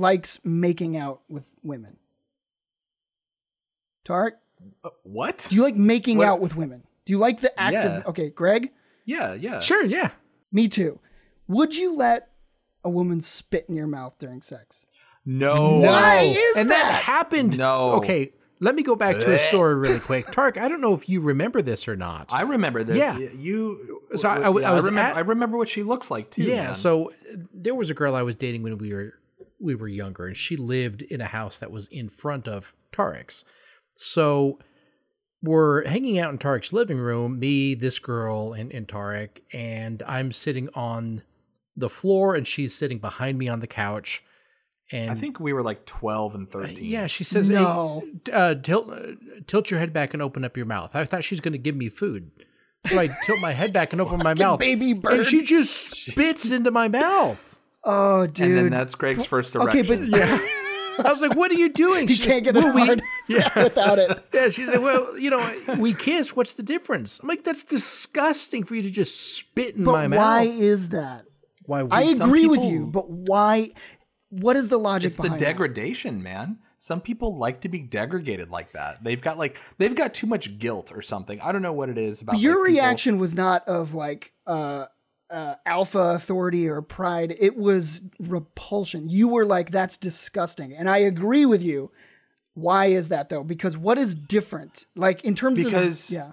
likes making out with women? Tarek, What? do you like making What- out with women? Do you like the act Yeah. of Okay, Greg? yeah, yeah. Sure, yeah. Me too. Would you let a woman spit in your mouth during sex? No. Why is and that? that? happened. No. Okay, let me go back to a story really quick. Tark, I don't know if you remember this or not. I remember this. Yeah. You. So I- I w- yeah, I was remember. at- I remember what she looks like too. yeah, man. so uh, there was a girl I was dating when we were we were younger, and she lived in a house that was in front of Tarek's. So we're hanging out in Tarek's living room, me, this girl, and, and Tarek, and I'm sitting on the floor, and she's sitting behind me on the couch. And I think we were like twelve and thirteen. yeah, she says, "Hey, No. uh, tilt, uh, tilt your head back and open up your mouth." I thought she's going to give me food, so I tilt my head back and open my mouth, baby bird. and she just spits into my mouth. Oh, dude. And then that's Greg's first erection. okay, but Yeah. I was like, "What are you doing?" you She- can't get it "Well, we- hard without it. Yeah, she said, "Well, you know, we kiss. What's the difference?" I'm like, "That's disgusting for you to just spit in my But why mouth." is that? Why? would I some agree with you, but why? What is the logic it's the behind that? degradation, man. Some people like to be degraded like that. They've got like they've got too much guilt or something. I don't know what it is about. Your like, people- reaction was not of like uh, uh, alpha authority or pride. It was repulsion. You were like, "That's disgusting," and I agree with you. Why is that though? Because what is different? Like in terms Because- of yeah,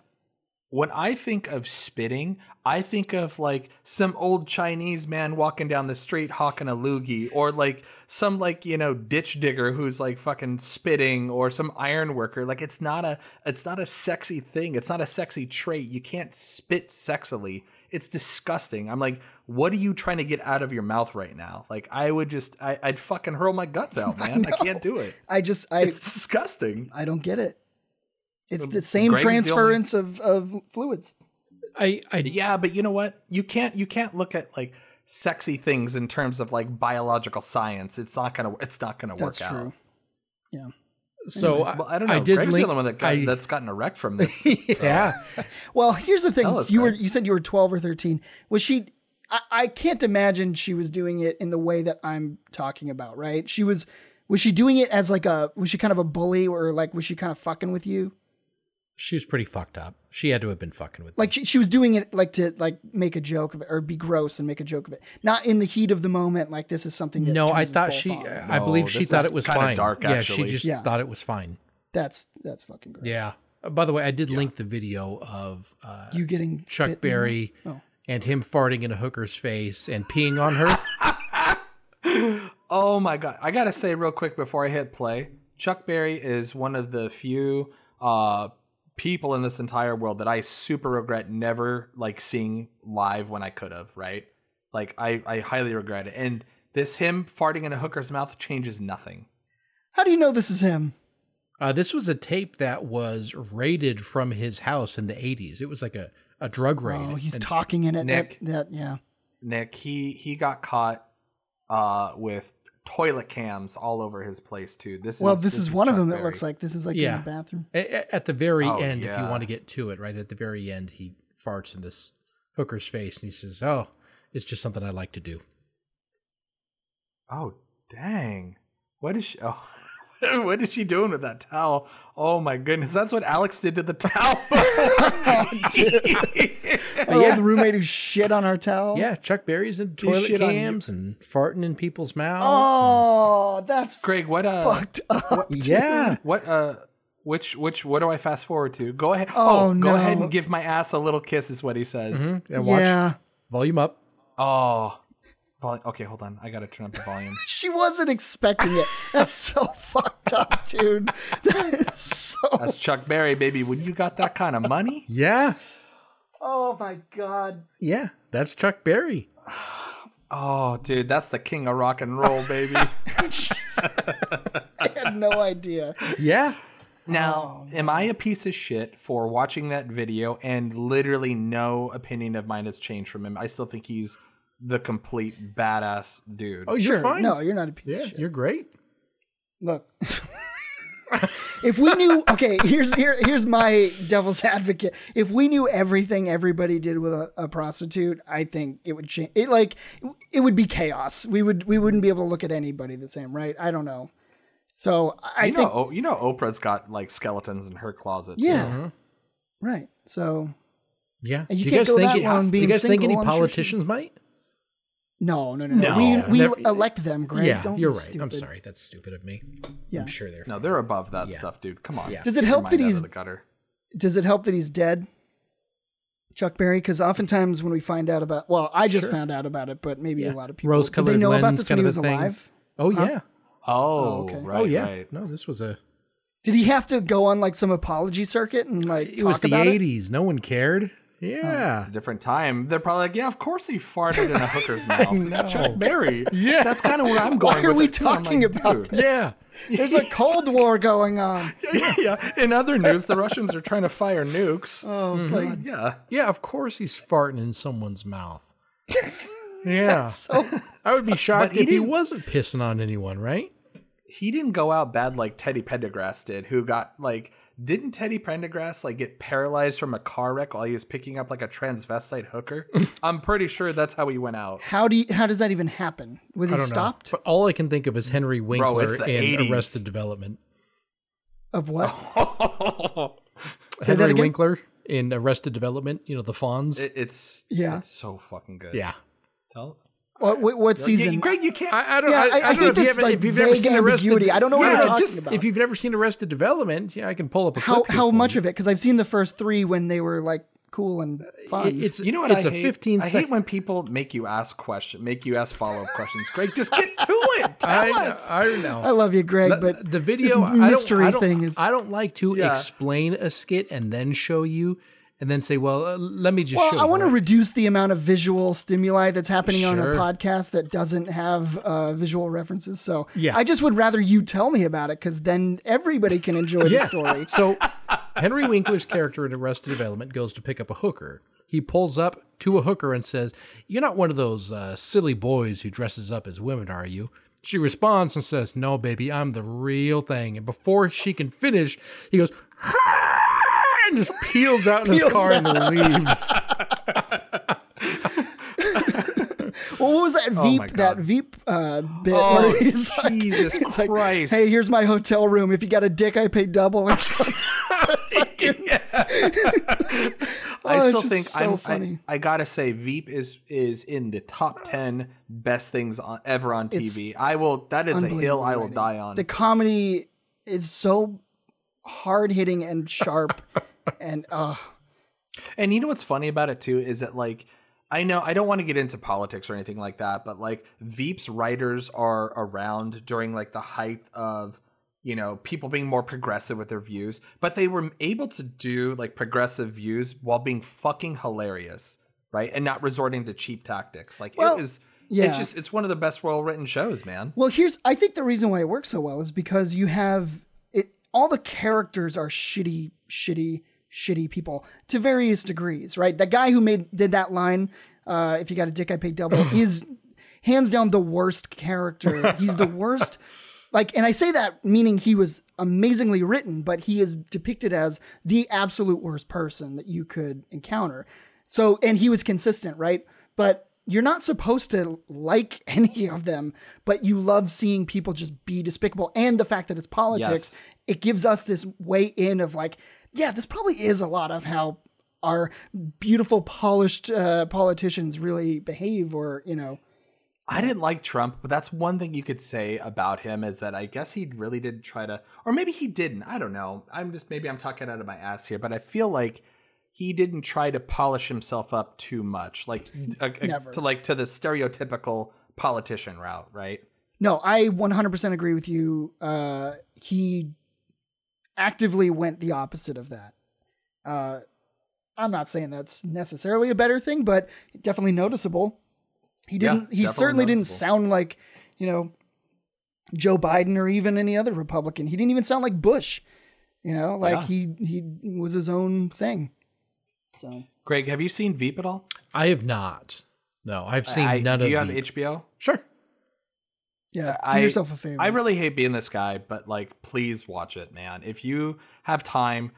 When I think of spitting, I think of like some old Chinese man walking down the street hawking a loogie, or like some like you know ditch digger who's like fucking spitting, or some iron worker. Like it's not a it's not a sexy thing. It's not a sexy trait. You can't spit sexily. It's disgusting. I'm like, what are you trying to get out of your mouth right now? Like I would just I, I'd fucking hurl my guts out, man. I, can't do it. I just I It's disgusting. I don't get it. It's the same Greg's the only- transference of of fluids. I, I, Yeah, but you know what? You can't you can't look at like sexy things in terms of like biological science. It's not gonna it's not gonna work That's out. Yeah. So Well, I don't know. I did Greg's link, the only one that got, I- that's gotten erect from this. yeah. Well, here's the thing. Us, you were you said you were 12 or 13. Was she I, I can't imagine she was doing it in the way that I'm talking about, right? She was was she doing it as like a was she kind of a bully or like was she kind of fucking with you? She was pretty fucked up. She had to have been fucking with. Like she, she was doing it like to like make a joke of it or be gross and make a joke of it. Not in the heat of the moment like this is something that no, I thought she. on. I No, believe she thought it was fine. dark, actually. yeah, she just Yeah. thought it was fine. That's that's fucking gross. Yeah. Uh, By the way, I did link the video of uh, You getting Chuck in Berry Oh. and him farting in a hooker's face and peeing on her. oh my god. I gotta say real quick before I hit play, Chuck Berry is one of the few uh people in this entire world that I super regret never like seeing live when I could have, right? Like I, I highly regret it. And this him farting in a hooker's mouth changes nothing. How do you know this is him? Uh, this was a tape that was raided from his house in the 80s. It was like a, a drug raid. Oh, he's And- talking in it. Nick. That, that yeah. Nick, he he got caught uh with toilet cams all over his place too. This Well, is this, is, one of Chuck them. It Berry. looks like this is like Yeah. in the bathroom. A- a- At the very Oh, end, if you want to get to it, right at the very end, he farts in this hooker's face and he says, "Oh, it's just something I like to do." Oh dang! What is she? Oh, what is she doing with that towel? Oh my goodness! That's what Alex did to the towel. Oh, had the roommate who shit on our towel. Yeah, Chuck Berry's in toilet shit on you. cams and farting in people's mouths. Oh, that's Greg, what uh? fucked up. and- yeah. What uh? Which which what do I fast forward to? Go ahead. Oh, Oh, go ahead and give my ass a little kiss. Is what he says. And watch Yeah, volume up. Oh, vol- okay. Hold on. I gotta turn up the volume. she wasn't expecting it. That's so fucked up, dude. That is so. That's Chuck Berry, baby. When you got that kind of money, Yeah. Oh my god. Yeah. That's Chuck Berry. oh, dude, that's the king of rock and roll, baby. I had no idea. Yeah. Now, oh, am I a piece of shit for watching that video and literally no opinion of mine has changed from him? I still think he's the complete badass dude. Oh, you're sure. fine. No, you're not a piece yeah, of shit. you're great. Look, if we knew, okay, here's here here's my devil's advocate. If we knew everything everybody did with a, a prostitute, I think it would change. It like it would be chaos. We would we wouldn't be able to look at anybody the same, right? I don't know. So I you think know, you know, Oprah's got like skeletons in her closet. too. yeah, mm-hmm. right. So Yeah. You you can't guys go think? that long do you being guys think any single, I'm sure she- politicians might? No, no, no, no. No. we we elect them, Greg. yeah, don't you're be right. I'm sorry. That's stupid of me. Yeah. I'm sure they're. No, they're above that stuff, dude. Come on. Yeah. Does it help that he's the gutter? does it help that he's dead? Chuck Berry, because oftentimes when we find out about, well, I just found out about it, but maybe a lot of people did Rose-colored they know about this when he was thing. alive? Oh yeah. Oh, oh, okay. right. oh yeah. Right. No, this was a. Did he have to go on like some apology circuit and like It talk was the about it? '80s. No one cared. Um, yeah. It's a different time. They're probably like, yeah, of course he farted in a hooker's mouth. It's Chuck Berry. Yeah. That's kind of where I'm going. Why are we talking like, about dude. yeah. There's a Cold War going on. yeah, yeah. In other news, the Russians are trying to fire nukes. Oh, mm-hmm. like, yeah. Yeah. Of course, he's farting in someone's mouth. yeah. I would be shocked he if he wasn't pissing on anyone, right? He didn't go out bad like Teddy Pendergrass did, who got like didn't Teddy Pendergrass like get paralyzed from a car wreck while he was picking up like a transvestite hooker? I'm pretty sure that's how he went out. how do you, how does that even happen? Was he stopped know. But all I can think of is Henry Winkler it's the in 80s. Arrested Development. of what? Say that Henry again? Winkler in Arrested Development. You know the Fonz. It- it's Yeah. it's so fucking good. yeah. Tell What, what, what season? Yeah, Greg, you can't. I, I don't. Yeah, I, I- I, I don't hate know if you this, haven't- like, if you've never vague seen Arrested. ambiguity. I don't know what yeah, you're talking just, about. If you've never seen Arrested Development, yeah, I can pull up a how clip. how much of it? Because I've seen the first three when they were like cool and uh, fun. It- it's You know what It's I a hate? 15 I hate second. when people make you ask question, make you ask follow up questions. Greg, just get to it. Tell I, us. I know. I love you, Greg, but the this video I don't- mystery I don't, thing is. I don't like to Yeah. explain a skit and then show you and then say, "Well, uh, let me just Well, show." I want to reduce the amount of visual stimuli that's happening on a podcast that doesn't have uh, visual references. So Yeah. I just would rather you tell me about it because then everybody can enjoy the story. So, Henry Winkler's character in Arrested Development goes to pick up a hooker. He pulls up to a hooker and says, "You're not one of those uh, silly boys who dresses up as women, are you?" She responds and says, "No, baby, I'm the real thing." And before she can finish, he goes. And just peels out in his Peels car and leaves. Well, what was that my Veep? That Veep uh, bit? Oh, he's like- Jesus it's like, hey, here's my hotel room. If you got a dick, I pay double. Or something. I Oh, still think so I'm, funny. I, I gotta say Veep is is in the top ten best things on, ever on TV. I will. That is a hill I will writing. die on. The comedy is so hard hitting and sharp, and uh, And you know what's funny about it too is that like I know I don't want to get into politics or anything like that, but like Veep's writers are around during like the height of you know people being more progressive with their views, but they were able to do like progressive views while being fucking hilarious, right? And not resorting to cheap tactics. Like Well, it was yeah. it's just it's one of the best well written shows, man. Well, here's I think the reason why it works so well is because you have it all the characters are shitty, shitty, shitty people to various degrees, right? The guy who made did that line, uh, if you got a dick, I pay double, is hands down the worst character. He's the worst. Like, and I say that meaning he was amazingly written, but he is depicted as the absolute worst person that you could encounter. So, and he was consistent, right? But you're not supposed to like any of them, but you love seeing people just be despicable. And the fact that it's politics, Yes. it gives us this way in of like, yeah, this probably is a lot of how our beautiful, polished uh, politicians really behave, or, you know, I didn't like Trump, but that's one thing you could say about him is that I guess he really did try to, or maybe he didn't. I don't know. I'm just maybe I'm talking out of my ass here, but I feel like he didn't try to polish himself up too much, like a, a- to like to the stereotypical politician route, right? No, I 100% agree with you. Uh, he actively went the opposite of that. Uh, I'm not saying that's necessarily a better thing, but definitely noticeable. He didn't. he definitely certainly didn't sound like, you know, Joe Biden or even any other Republican. He didn't even sound like Bush. You know, like Yeah. he he was his own thing. So Greg, have you seen Veep at all? I have not. No, I've seen I- none do of you have the- HBO? Sure. Yeah, do I- yourself a favor. I really hate being this guy, but like, please watch it, man. If you have time,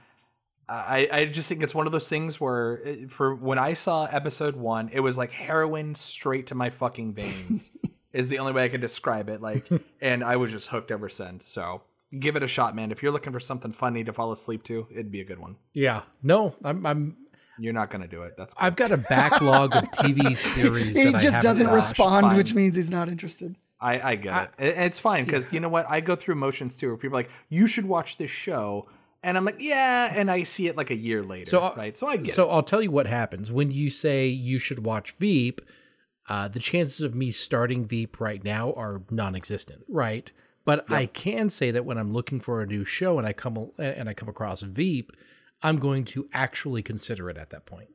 I, I just think it's one of those things where, it- for when I saw episode one, it was like heroin straight to my fucking veins. is the only way I could describe it. Like, and I was just hooked ever since. So give it a shot, man. If you're looking for something funny to fall asleep to, it'd be a good one. Yeah. No, I'm. I'm You're not gonna do it. That's cool. I've got a backlog of TV series. he that just haven't doesn't watched. respond, which means he's not interested. I, I get it. it. It's fine because you know what? I go through motions too, where people are like, "You should watch this show," and I'm like, "Yeah," and I see it like a year later, So, uh, right? So I get So it. I'll tell you what happens when you say you should watch Veep. Uh, the chances of me starting Veep right now are non-existent, right? But I can say that when I'm looking for a new show and I come and I come across Veep, I'm going to actually consider it at that point.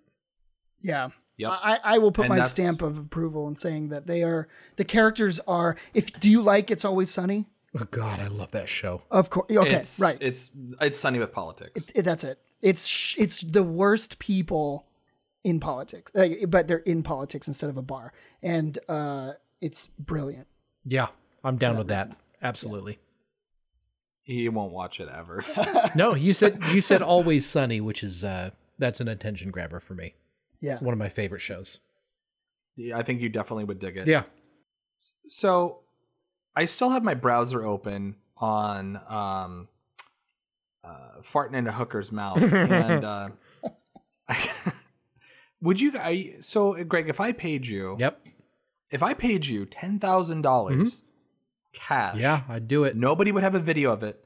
Yeah. Yep. I, I will put And my that's- stamp of approval in saying that they are the characters are. If do you like It's Always Sunny? Oh God, I love that show. Of course. Okay, it's, right. It's it's sunny with politics. It- that's it. It's sh- it's the worst people in politics, uh, but they're in politics instead of a bar, and uh, it's brilliant. Yeah, I'm down with that. Absolutely. he won't watch it ever. No, you said you said Always Sunny, which is uh that's an attention grabber for me. Yeah. One of my favorite shows. Yeah, I think you definitely would dig it. Yeah. So I still have my browser open on um, uh, farting in a hooker's mouth, and uh, would you? I so Greg, if I paid you, Yep. if I paid you ten thousand dollars cash, Yeah, I'd do it. nobody would have a video of it.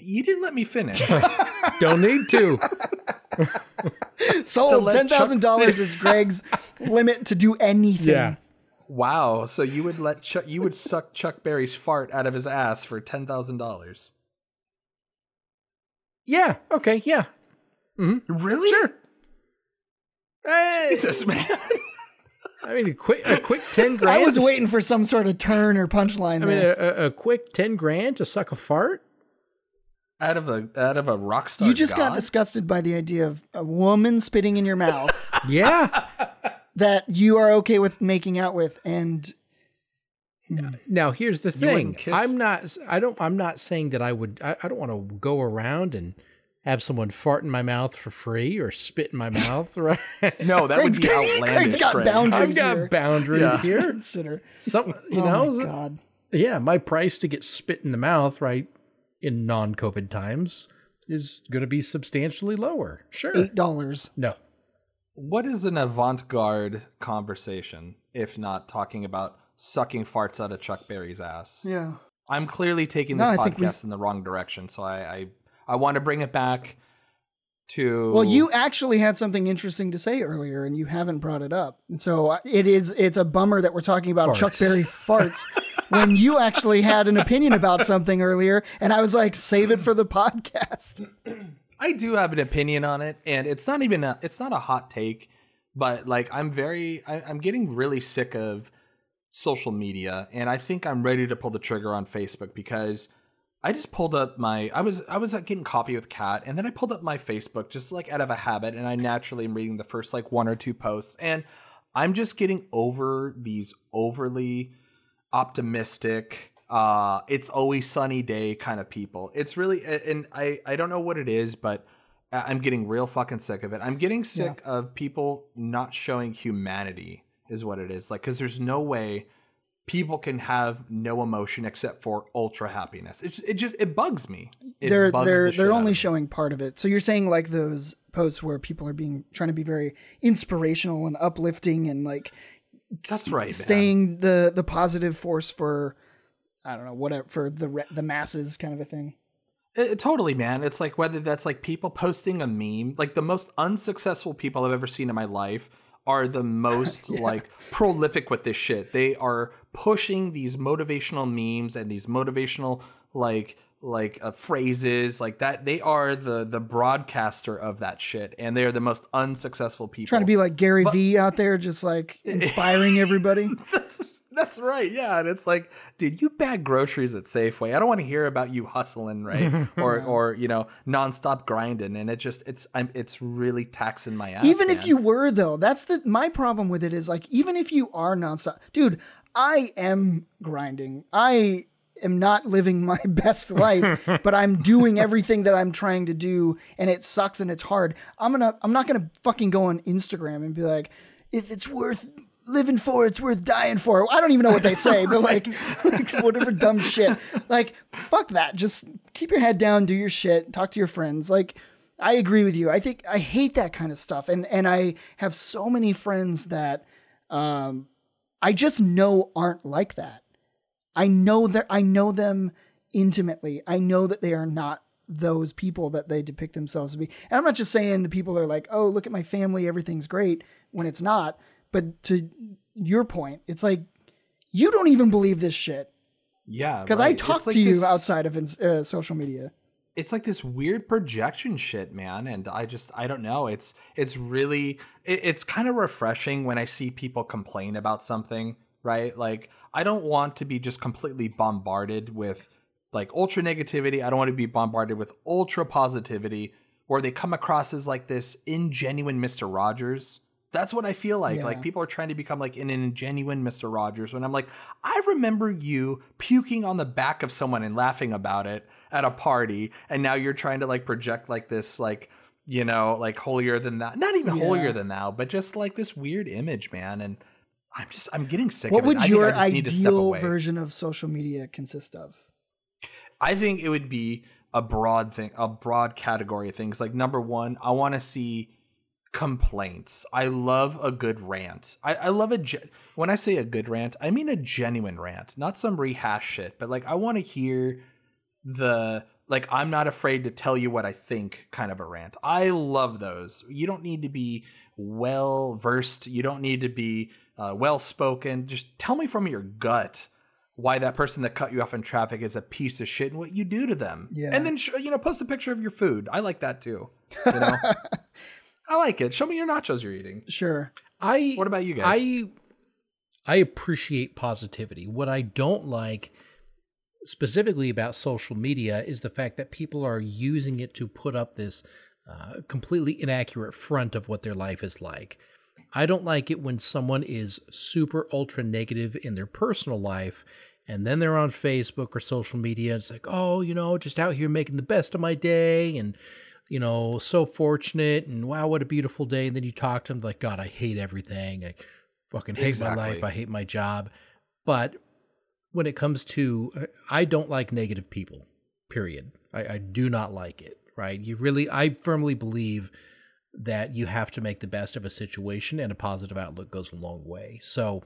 You didn't let me finish. Don't need to. Sold ten thousand dollars is Greg's limit to do anything. Yeah. wow, so you would let Chuck, you would suck Chuck Berry's fart out of his ass for ten thousand dollars? Yeah. Okay. Yeah. Mm-hmm. Really? Sure. Hey, Jesus, man. I mean, a quick, a quick ten grand. I was waiting for some sort of turn or punchline I mean, there. a, a, a quick ten grand to suck a fart. Out of a out of a rock star. you just got disgusted by the idea of a woman spitting in your mouth Yeah. that you are okay with making out with, and now here's the thing. I'm not. I don't. I'm not saying that I would. I, I don't want to go around and have someone fart in my mouth for free or spit in my mouth. Right. No, that would Greg's be outlandish. Greg's got Craig. boundaries. I've got here. boundaries Yeah. here. consider. Some, you oh know, my god. yeah, my price to get spit in the mouth, right, in non-COVID times, is going to be substantially lower. Sure. Eight dollars. No. What is an avant-garde conversation if not talking about sucking farts out of Chuck Berry's ass? Yeah. I'm clearly taking this I think we- podcast in the wrong direction, so I I, I want to bring it back to Well, you actually had something interesting to say earlier, and you haven't brought it up. And so uh, it is. It's a bummer that we're talking about Chuck Berry farts when you actually had an opinion about something earlier, and I was like, save it for the podcast. I do have an opinion on it, and it's not even a, it's not a hot take, but like I'm very I, I'm getting really sick of social media, and I think I'm ready to pull the trigger on Facebook because I just pulled up my I was I was getting coffee with Kat, and then I pulled up my Facebook just like out of a habit, and I naturally am reading the first like one or two posts, and I'm just getting over these overly optimistic uh it's always sunny day kind of people. It's really and i i don't know what it is but i'm getting real fucking sick of it. I'm getting sick of people not showing humanity is what it is like because there's no way people can have no emotion except for ultra happiness it's it just it bugs me it they're bugs they're the they're only showing part of it. So you're saying like those posts where people are being trying to be very inspirational and uplifting and like that's right man. staying the the positive force for I don't know whatever for the re- the masses kind of a thing. It, totally, man. It's like whether that's like people posting a meme, like the most unsuccessful people I've ever seen in my life are the most like prolific with this shit. They are pushing these motivational memes and these motivational like like uh, phrases like that. They are the the broadcaster of that shit, and they are the most unsuccessful people. Trying to be like Gary Vee out there, just like inspiring everybody. that's That's right. Yeah, and it's like, dude, you bag groceries at Safeway. I don't want to hear about you hustling, right? or or you know, nonstop grinding, and it just it's I'm it's really taxing my ass. even if you were though that's the my problem with it is like even if you are nonstop dude i am grinding. I am not living my best life but i'm doing everything that i'm trying to do and it sucks and it's hard. I'm gonna i'm not gonna fucking go on instagram and be like if it's worth living for it's worth dying for. I don't even know what they say but like, like whatever dumb shit. Like fuck that. Just keep your head down do your shit talk to your friends. Like I agree with you. I think I hate that kind of stuff, and and I have so many friends that um, I just know aren't like that. I know that I know them intimately. I know that they are not those people that they depict themselves to be. And I'm not just saying the people are like, oh, look at my family, everything's great, when it's not. But to your point, it's like you don't even believe this shit yeah, because I right. talk like to you outside of uh, social media. It's like this weird projection shit man and i just i don't know it's it's really it, it's kind of refreshing when i see people complain about something right? Like i don't want to be just completely bombarded with like ultra negativity i don't want to be bombarded with ultra positivity where they come across as like this ingenuine mr rogers that's what I feel like. Yeah. Like people are trying to become like an ingenuine Mr. Rogers when I'm like, I remember you puking on the back of someone and laughing about it at a party, and now you're trying to like project like this, like, you know, like holier than that. Not even Yeah. holier than thou, but just like this weird image, man. And I'm just I'm getting sick What of it. would I your I need to step ideal version of social media consist of? I think it would be a broad thing, a broad category of things. Like number one, I want to see complaints. I love a good rant. I, I love a ge- when I say a good rant, I mean a genuine rant, not some rehash shit. But like I want to hear the like I'm not afraid to tell you what I think kind of a rant. I love those. You don't need to be well versed. You don't need to be uh, well spoken. Just tell me from your gut why that person that cut you off in traffic is a piece of shit and what you do to them. Yeah. And then you know post a picture of your food. I like that too. You know. I like it. Show me your nachos you're eating. Sure. I What about you guys? I I appreciate positivity. What I don't like specifically about social media is the fact that people are using it to put up this uh, completely inaccurate front of what their life is like. I don't like it when someone is super ultra negative in their personal life and then they're on Facebook or social media. And It's like, oh, you know, just out here making the best of my day and, you know, so fortunate and wow, what a beautiful day. And then you talk to them like, God, I hate everything. I fucking hate my life. I hate my job. But when it comes to, uh, I don't like negative people, period. I, I do not like it, right? You really, I firmly believe that you have to make the best of a situation and a positive outlook goes a long way. So,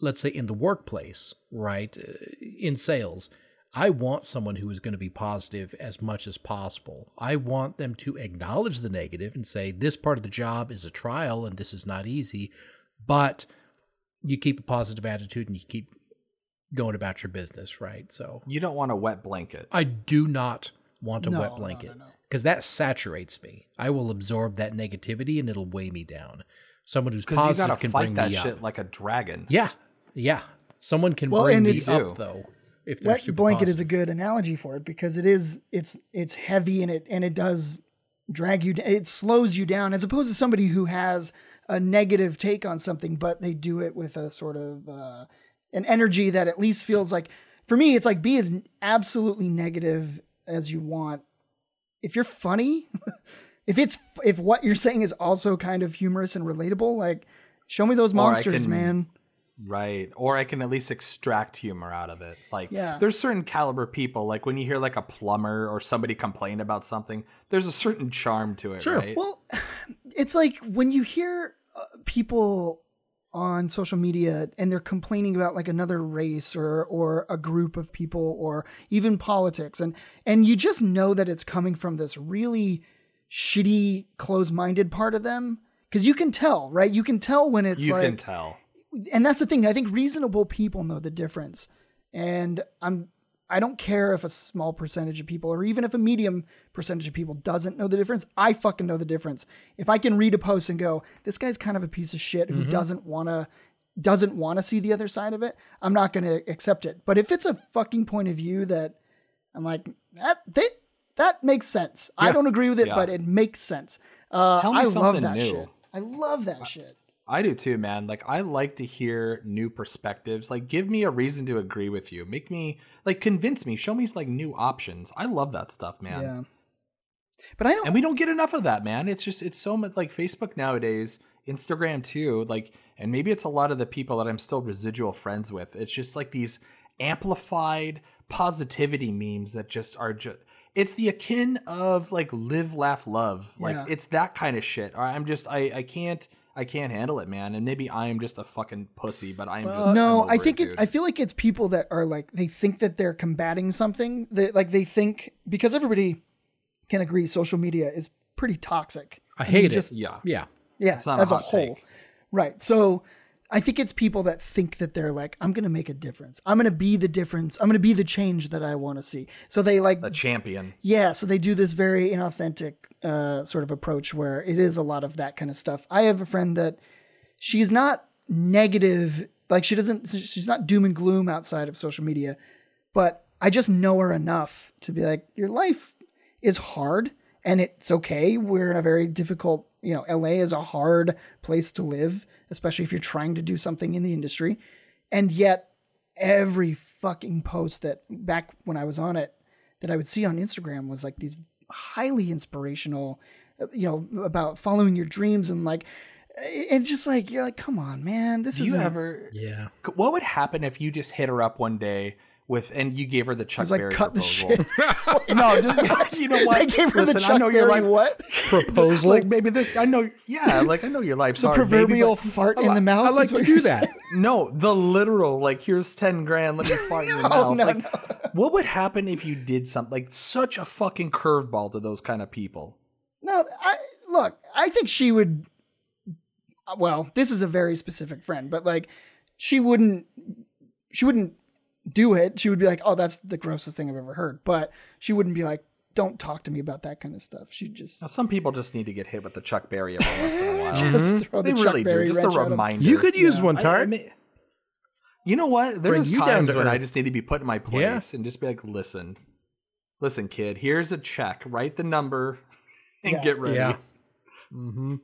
let's say in the workplace, right, uh, in sales, I want someone who is going to be positive as much as possible. I want them to acknowledge the negative and say, this part of the job is a trial and this is not easy, but you keep a positive attitude and you keep going about your business, right? So you don't want a wet blanket. I do not want a No, wet no, blanket no, no. because that saturates me. I will absorb that negativity and it'll weigh me down. Someone who's Because you positive gotta can fight bring that me shit up. like a dragon. Yeah, yeah. Someone can Well, bring and me it's- up You. though if Wet super blanket is a good analogy for it because it is it's it's heavy and it and it does drag you. It slows you down as opposed to somebody who has a negative take on something, but they do it with a sort of uh, an energy that at least feels like. For me, it's like be as absolutely negative as you want. If you're funny, if it's if what you're saying is also kind of humorous and relatable, like show me those monsters, can- man. Right. Or I can at least extract humor out of it. Like Yeah. there's certain caliber people, like when you hear like a plumber or somebody complain about something, there's a certain charm to it, Sure. right? Well, it's like when you hear uh, people on social media and they're complaining about like another race or or a group of people or even politics and and you just know that it's coming from this really shitty closed-minded part of them cuz you can tell, right? You can tell when it's you like can tell. And that's the thing. I think reasonable people know the difference. And I'm I don't care if a small percentage of people or even if a medium percentage of people doesn't know the difference. I fucking know the difference. If I can read a post and go, this guy's kind of a piece of shit who doesn't want to doesn't want to see the other side of it, I'm not going to accept it. But if it's a fucking point of view that I'm like that that, that makes sense. I don't agree with it, Yeah. but it makes sense. Uh, Tell me I love something that new. shit. I love that shit. I do too, man. Like I like to hear new perspectives. Like give me a reason to agree with you. Make me like convince me. Show me like new options. I love that stuff, man. Yeah. But I don't. And we don't get enough of that, man. It's just it's so much like Facebook nowadays, Instagram too, like and maybe it's a lot of the people that I'm still residual friends with. It's just like these amplified positivity memes that just are just it's the akin of like live laugh love. Like Yeah. it's that kind of shit. I'm just I I can't I can't handle it, man. And maybe I am just a fucking pussy, but I am just no, I'm I over think it, dude. I feel like it's people that are like they think that they're combating something. They like they think because everybody can agree social media is pretty toxic. I mean, hate it. just- yeah. yeah. Yeah, It's not a as a, hot whole. take. Right. So I think it's people that think that they're like, I'm gonna make a difference. I'm gonna be the difference. I'm gonna be the change that I want to see. So they like A champion. yeah, so they do this very inauthentic uh, sort of approach where it is a lot of that kind of stuff. I have a friend that she's not negative, like she doesn't, she's not doom and gloom outside of social media, but I just know her enough to be like, your life is hard and it's okay. We're in a very difficult, you know, LA is a hard place to live, especially if you're trying to do something in the industry. And yet, every fucking post that back when I was on it that I would see on Instagram was like these highly inspirational, you know, about following your dreams and like, and just like you're like, come on, man, this is you ever Yeah. What would happen if you just hit her up one day with and you gave her the Chuck I was like, Berry cut the proposal? shit. no, just you know what? I gave her Listen, the Chuck I know your Berry life. what? Proposal. Like maybe this. I know. Yeah, like I know your life's The hard. proverbial but- fart in the mouth. I like to do you're that. saying? No, the literal. Like here's ten grand. Let me fart in your mouth. no, like, what would happen if you did something like such a fucking curveball to those kind of people? No, I look. I think she would. Well, this is a very specific friend, but like, she wouldn't. She wouldn't do it. She would be like, "Oh, that's the grossest thing I've ever heard," but she wouldn't be like, "Don't talk to me about that kind of stuff." She'd just Now, some people just need to get hit with the Chuck Berry every once in a while. just mm-hmm. throw the they Chuck really Berry do. Just a wrench at 'em. reminder. You could use one, I- I mean- you know what? Bring There's you times to when I just need to be put in my place and just be like, listen, listen, kid, here's a check. Write the number and Yeah. get ready. Yeah. Mm-hmm.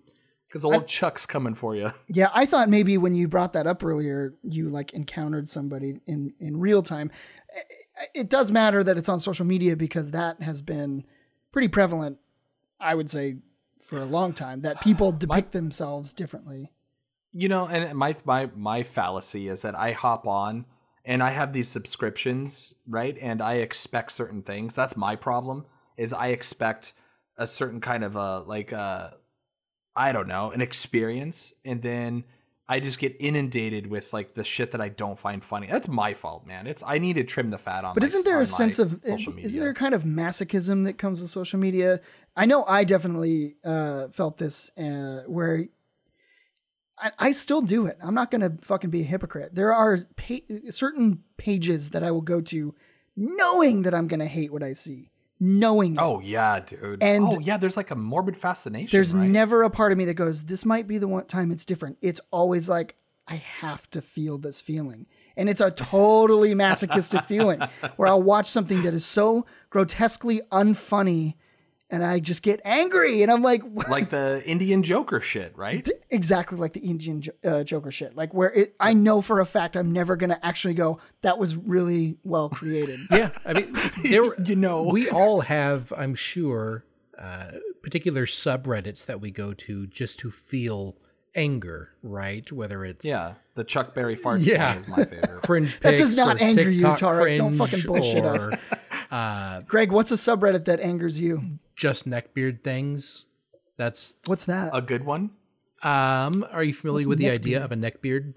Because old Chuck's coming for you. Yeah, I thought maybe when you brought that up earlier, you like encountered somebody in in real time. I- It does matter that it's on social media because that has been pretty prevalent, I would say, for a long time. That people depict themselves differently. You know, and my my my fallacy is that I hop on and I have these subscriptions, right? And I expect certain things. That's my problem. Is I expect a certain kind of a like a I don't know, an experience, and then I just get inundated with like the shit that I don't find funny. That's my fault, man. It's I need to trim the fat on. But my- isn't there a sense of social media? isn't there a kind of masochism that comes with social media? I know I definitely uh, felt this uh, where I, I still do it. I'm not going to fucking be a hypocrite. There are pa- certain pages that I will go to knowing that I'm going to hate what I see, knowing. Oh yeah, dude. And- oh yeah, there's like a morbid fascination. There's right? never a part of me that goes, this might be the one time it's different. It's always like, I have to feel this feeling. And it's a totally masochistic feeling where I'll watch something that is so grotesquely unfunny and I just get angry. And I'm like, like the Indian Joker shit, right? exactly like the Indian uh, Joker shit. Like where it, I know for a fact I'm never going to actually go, that was really well created. Yeah, I mean, there, You know. we all have, I'm sure, uh, particular subreddits that we go to just to feel anger, right? Whether it's Yeah, the Chuck Berry fart Yeah. is my favorite. cringe That does not or anger you, TikTok Tarek. Don't fucking bullshit us. Or Greg, what's a subreddit that angers you? just neckbeard things. That's What's that? A good one? um. Are you familiar What's with the neckbeard? idea of a neckbeard?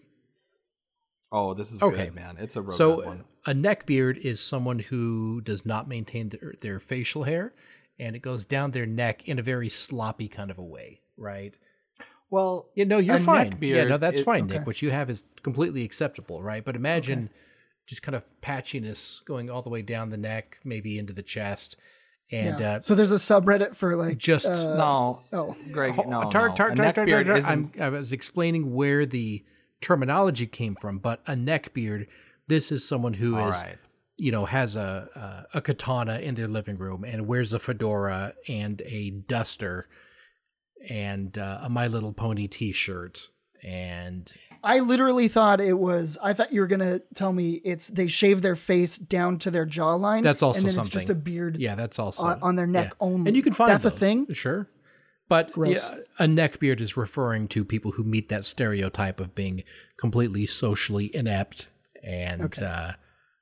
Oh, this is Okay. good, man. It's a real good So one. a neckbeard is someone who does not maintain their, their facial hair, and it goes down their neck in a very sloppy kind of a way, right? Well, Yeah, no, you're fine. neck yeah, no, that's it- fine, okay. Nick. What you have is completely acceptable, right? But imagine just kind of patchiness going all the way down the neck, maybe into the chest, and Yeah. uh, so there's a subreddit for like just no, oh Greg, no, tar, no. tar, a tar, neck tar, beard tar. I'm, I was explaining where the terminology came from, but a neck beard. this is someone who is, All right. you know, has a, a a katana in their living room and wears a fedora and a duster and uh, a My Little Pony T-shirt and I literally thought it was. I thought you were gonna tell me it's they shave their face down to their jawline. That's also and then it's just a beard yeah, that's also on, on their neck yeah. only. And you can find that's a thing. sure. But Gross. yeah, a neckbeard is referring to people who meet that stereotype of being completely socially inept, and uh,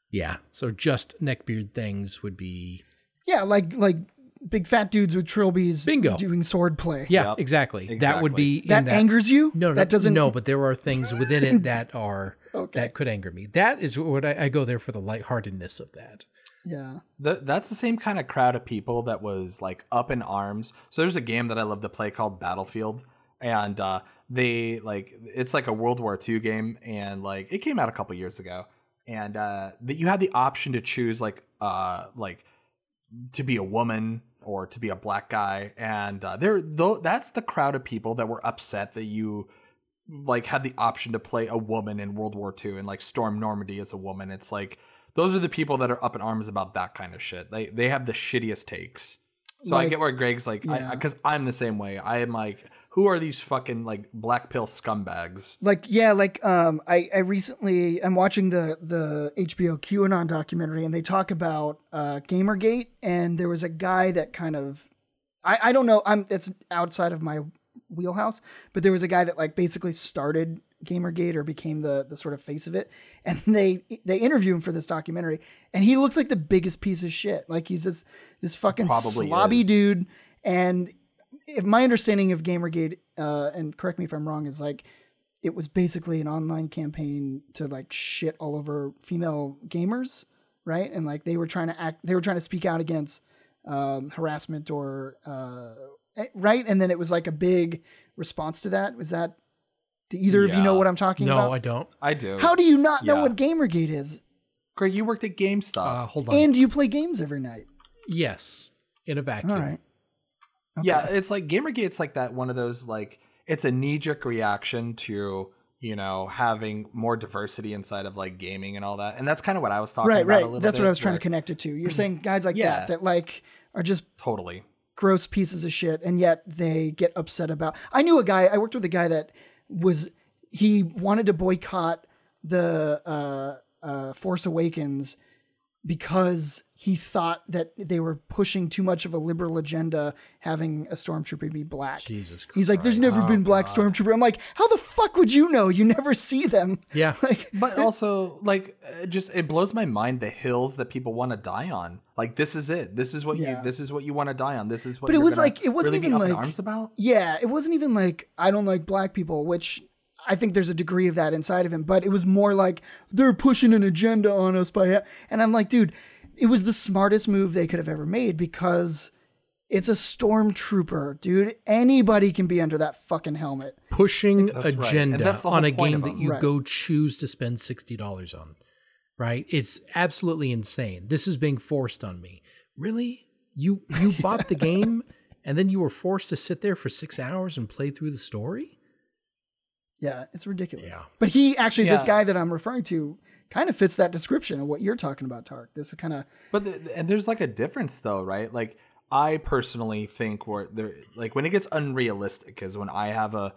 yeah, so just neck beard things would be Yeah, like like big fat dudes with trilbies Bingo. doing sword play. yeah, Yep, exactly. That would be in that, angers you. No, no, that doesn't. No, but there are things within it that are Okay. that could anger me. That is what I, I go there for the lightheartedness of that. Yeah. Th that's the same kind of crowd of people that was like up in arms. So there's a game that I love to play called Battlefield, and uh, they like it's like a World War II game, and like it came out a couple years ago, and uh, that you had the option to choose like uh like to be a woman or to be a black guy, and uh, there though that's the crowd of people that were upset that you like had the option to play a woman in World War II and like storm Normandy as a woman. It's like those are the people that are up in arms about that kind of shit. They they have the shittiest takes. So I get where Greg's like, Yeah. because I'm the same way. I am like, who are these fucking like black pill scumbags? Like yeah, like um, I I recently I'm watching the the HBO QAnon documentary and they talk about uh GamerGate and there was a guy that kind of I I don't know I'm it's outside of my wheelhouse, but there was a guy that like basically started GamerGate or became the the sort of face of it, and they they interview him for this documentary, and he looks like the biggest piece of shit. Like he's this this fucking Probably slobby is. dude, and if my understanding of GamerGate, uh, and correct me if I'm wrong, is like it was basically an online campaign to like shit all over female gamers, right? And like they were trying to act, they were trying to speak out against um, harassment or uh, eh, right, and then it was like a big response to that. Was that? Do either of you know what I'm talking No, about? No, I don't. I do. How do you not know what GamerGate is? Greg, you worked at GameStop. Uh, hold on. And you play games every night. yes, in a vacuum. All right. Yeah, it's like Gamergate's like that one of those like it's a knee jerk reaction to you know having more diversity inside of like gaming and all that, and that's kind of what I was talking Right, about. A right. little That's what I was trying to connect it to. You're saying guys like Yeah. that that like are just Totally. gross pieces of shit and yet they get upset about I knew a guy I worked with a guy that was he wanted to boycott the uh, uh, Force Awakens because he thought that they were pushing too much of a liberal agenda having a stormtrooper be black. Jesus Christ. He's like, "There's never oh, been black stormtrooper." I'm like, "How the fuck would you know? You never see them." Yeah. Like, But also, like, just it blows my mind the hills that people want to die on. Like, this is it. This is what Yeah. you. This is what you want to die on. This is what. But it you're was like- it wasn't really even like- arms about. Yeah, it wasn't even like I don't like black people, which I think there's a degree of that inside of him, but it was more like they're pushing an agenda on us by ha-" and I'm like, dude, it was the smartest move they could have ever made because it's a stormtrooper, dude. Anybody can be under that fucking helmet. Pushing that's right. Agenda that's the on whole a game that you Right. go choose to spend sixty dollars on. Right? It's absolutely insane. This is being forced on me. Really? You you bought the game and then you were forced to sit there for six hours and play through the story? Yeah, it's ridiculous. Yeah. But he actually, this guy that I'm referring to, kind of fits that description of what you're talking about, Tark. This kind of But the, and there's like a difference though, right? Like I personally think where there like when it gets unrealistic is when I have a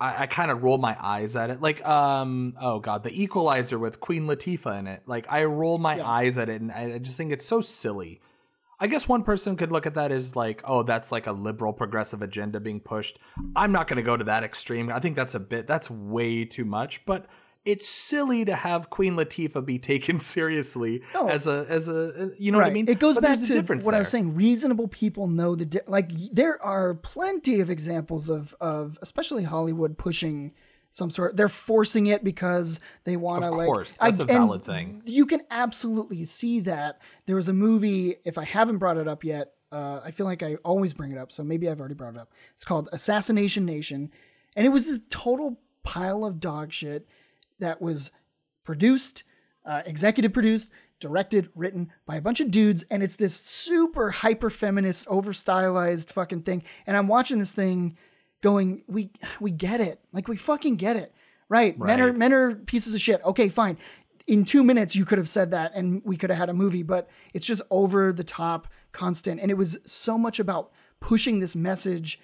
I, I kind of roll my eyes at it. Like um oh god, the equalizer with Queen Latifah in it. Like I roll my eyes at it and I I just think it's so silly. I guess one person could look at that as like, oh, that's like a liberal progressive agenda being pushed. I'm not going to go to that extreme. I think that's a bit that's way too much, but it's silly to have Queen Latifah be taken seriously as a as a you know what I mean? It goes But back to what I was saying. Reasonable people know the di- like. There are plenty of examples of of especially Hollywood pushing some sort. They're forcing it because they want to Of like. course, that's a and valid thing. You can absolutely see that. There was a movie. If I haven't brought it up yet, uh, I feel like I always bring it up. So maybe I've already brought it up. It's called Assassination Nation, and it was this total pile of dog shit that was produced, uh, executive produced, directed, written by a bunch of dudes, and it's this super hyper feminist, over stylized fucking thing. And I'm watching this thing, going, we we get it, like we fucking get it. Right. Men are men are pieces of shit. Okay, fine. In two minutes, you could have said that, and we could have had a movie. But it's just over the top, constant, and it was so much about pushing this message,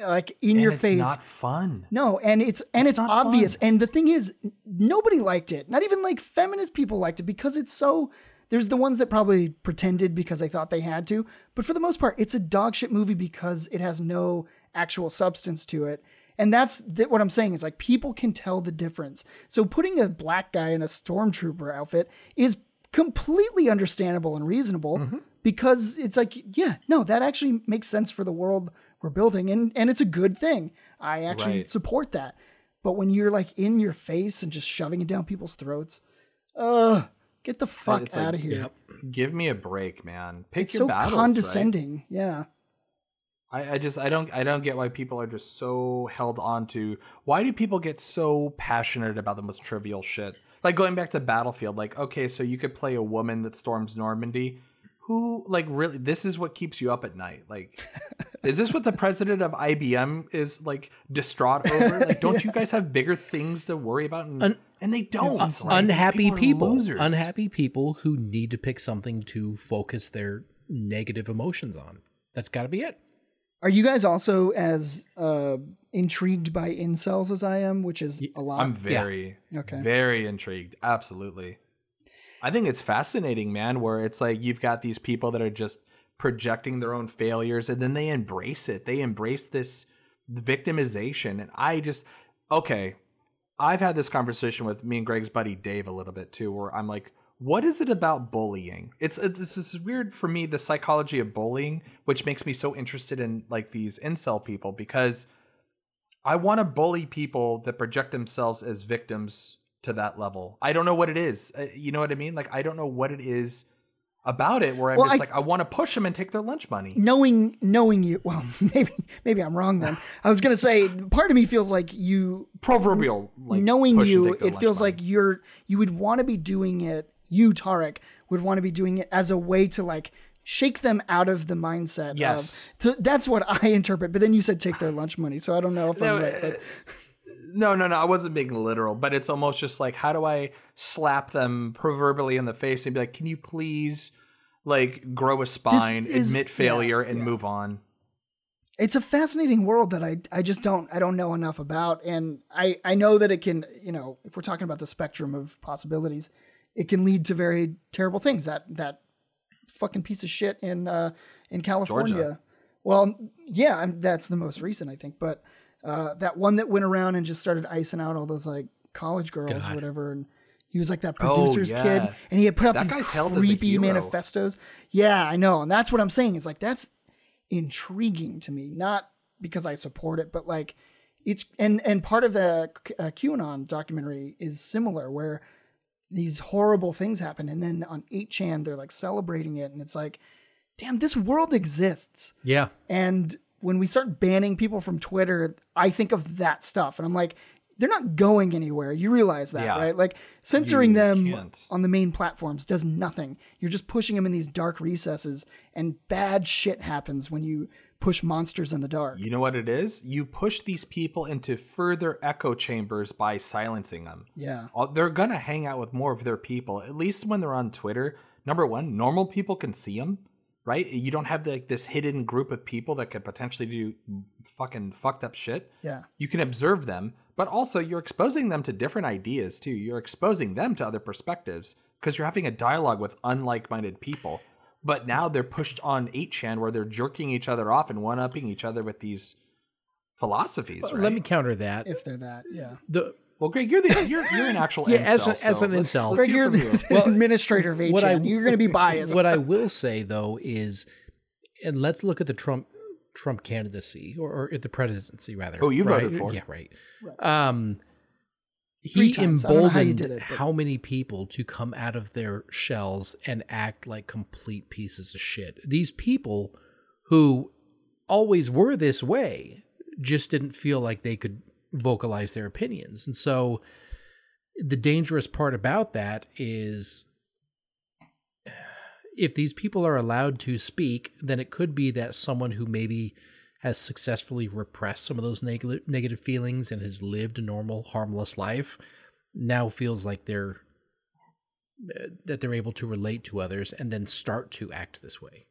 like in your face. And your it's face. not fun. No, and it's and it's, not obvious. fun. And the thing is, nobody liked it. Not even like feminist people liked it because it's so. There's the ones that probably pretended because they thought they had to, but for the most part, it's a dog shit movie because it has no actual substance to it. And that's th- what I'm saying is like people can tell the difference. So putting a black guy in a stormtrooper outfit is completely understandable and reasonable Mm-hmm. because it's like, yeah, no, that actually makes sense for the world we're building and and it's a good thing. I actually Right. support that. But when you're like in your face and just shoving it down people's throats, uh get the fuck It's like, out of here. Give me a break, man. Pick It's your so battles, condescending. Yeah. I, I just I don't I don't get why people are just so held on to why do people get so passionate about the most trivial shit? Like going back to Battlefield, like, okay, so you could play a woman that storms Normandy. Who like really this is what keeps you up at night? Like is this what the president of IBM is like distraught over? Like, don't you guys have bigger things to worry about? And, and they don't. Like, unhappy are people, unhappy people who need to pick something to focus their negative emotions on. That's got to be it. Are you guys also as uh, intrigued by incels as I am, which is a lot? I'm very, Okay. very intrigued. Absolutely. I think it's fascinating, man, where it's like you've got these people that are just projecting their own failures and then they embrace it. They embrace this victimization. And I just, okay, I've had this conversation with me and Greg's buddy Dave a little bit too, where I'm like, what is it about bullying? It's this is weird for me, the psychology of bullying, which makes me so interested in like these incel people because I want to bully people that project themselves as victims to that level. I don't know what it is. Uh, You know what I mean? Like I don't know what it is about it where I'm Well, just I- like I want to push them and take their lunch money. knowing knowing you well maybe maybe i'm wrong then i was gonna say part of me feels like you Proverbial like knowing you it feels money. like you're you would want to be doing it you tarek would want to be doing it as a way to like shake them out of the mindset Yes. of so that's what i interpret but then you said take their lunch money so i don't know if No, i'm right but No, no, no. I wasn't being literal, but it's almost just like, how do I slap them proverbially in the face and be like, can you please, like, grow a spine, is- admit yeah, failure, and move on? it's a fascinating world that I I just don't I don't know enough about and I I know that it can you know if we're talking about the spectrum of possibilities it can lead to very terrible things. That that fucking piece of shit in uh in California. Georgia. well yeah I'm, that's the most recent I think but uh that one that went around and just started icing out all those like college girls or whatever and he was like that Oh, producer's yeah. kid and he had put out That these guy's hailed as creepy manifestos. Yeah I know and that's what I'm saying is like that's intriguing to me not because i support it but like it's and and part of the uh, qanon documentary is similar where these horrible things happen and then on 8chan they're like celebrating it and it's like damn this world exists Yeah. and when we start banning people from twitter i think of that stuff and i'm like they're not going anywhere you realize that Yeah. right like censoring You them can't. on the main platforms does nothing. You're just pushing them in these dark recesses, and bad shit happens when you push monsters in the dark. You know what it is? You push these people into further echo chambers by silencing them. Yeah. They're gonna hang out with more of their people, at least when they're on Twitter. Number one, normal people can see them, right? You don't have like this hidden group of people that could potentially do fucking fucked up shit. Yeah. You can observe them, but also you're exposing them to different ideas too. You're exposing them to other perspectives because you're having a dialogue with unlike-minded people. But now they're pushed on 8chan where they're jerking each other off and one-upping each other with these philosophies, right? Let me counter that. If they're that, yeah. The well, Greg, you're the you're you're an actual Yeah, incel, as a- as so an let's- incel. let's Greg, hear you're from the you. administrator of 8chan. I- you're going to be biased. what I will say though is, and let's look at the Trump Trump candidacy or, or the presidency rather. Oh, you right? voted for. Yeah, right. Um, Three he times. I how emboldened it, how many people to come out of their shells and act like complete pieces of shit. These people who always were this way just didn't feel like they could vocalize their opinions. And so the dangerous part about that is if these people are allowed to speak, then it could be that someone who maybe has successfully repressed some of those negative negative feelings and has lived a normal, harmless life, now feels like they're uh, that they're able to relate to others and then start to act this way.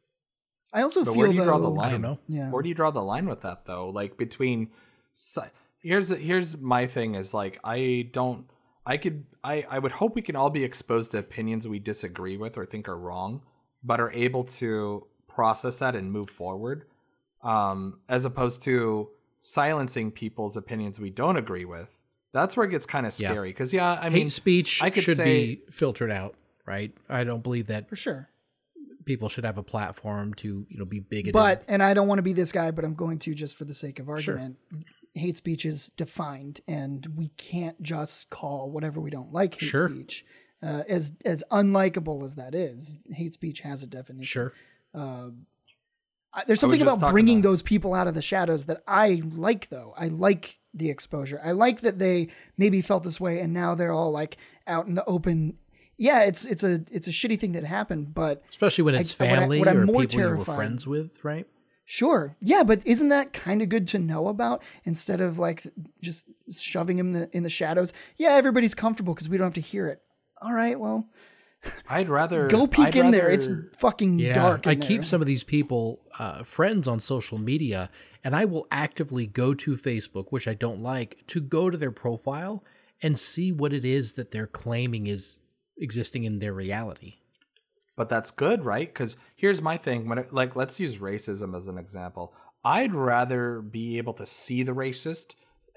I also But feel where do you draw the line? I don't know. Yeah. Where do you draw the line with that though? Like between here's here's my thing is like I don't I could I I would hope we can all be exposed to opinions we disagree with or think are wrong, but are able to process that and move forward, um, as opposed to silencing people's opinions we don't agree with. That's where it gets kind of scary. Because yeah, I Hate mean, speech I could should say- be filtered out, right? I don't believe that for sure. people should have a platform to, you know, be bigoted. But and I don't want to be this guy, but I'm going to just for the sake of argument. Hate speech is defined, and we can't just call whatever we don't like hate Sure. speech. Uh, as as unlikable as that is, hate speech has a definition. sure. There's something about bringing about- those people out of the shadows that I like, though. I like the exposure. I like that they maybe felt this way, and now they're all like out in the open. Yeah, it's it's a it's a shitty thing that happened, but Especially when it's I- family what I'm or more people you were friends with, right? Sure. Yeah, but isn't that kind of good to know about instead of like just shoving him in the, in the shadows? Yeah, everybody's comfortable because we don't have to hear it. All right, well, I'd rather go peek I'd in there. It's fucking Yeah, dark. I in keep some of these people uh, friends on social media, and I will actively go to Facebook, which I don't like, to go to their profile and see what it is that they're claiming is existing in their reality. But that's good, right? Because here's my thing: when it, like, let's use racism as an example. I'd rather be able to see the racist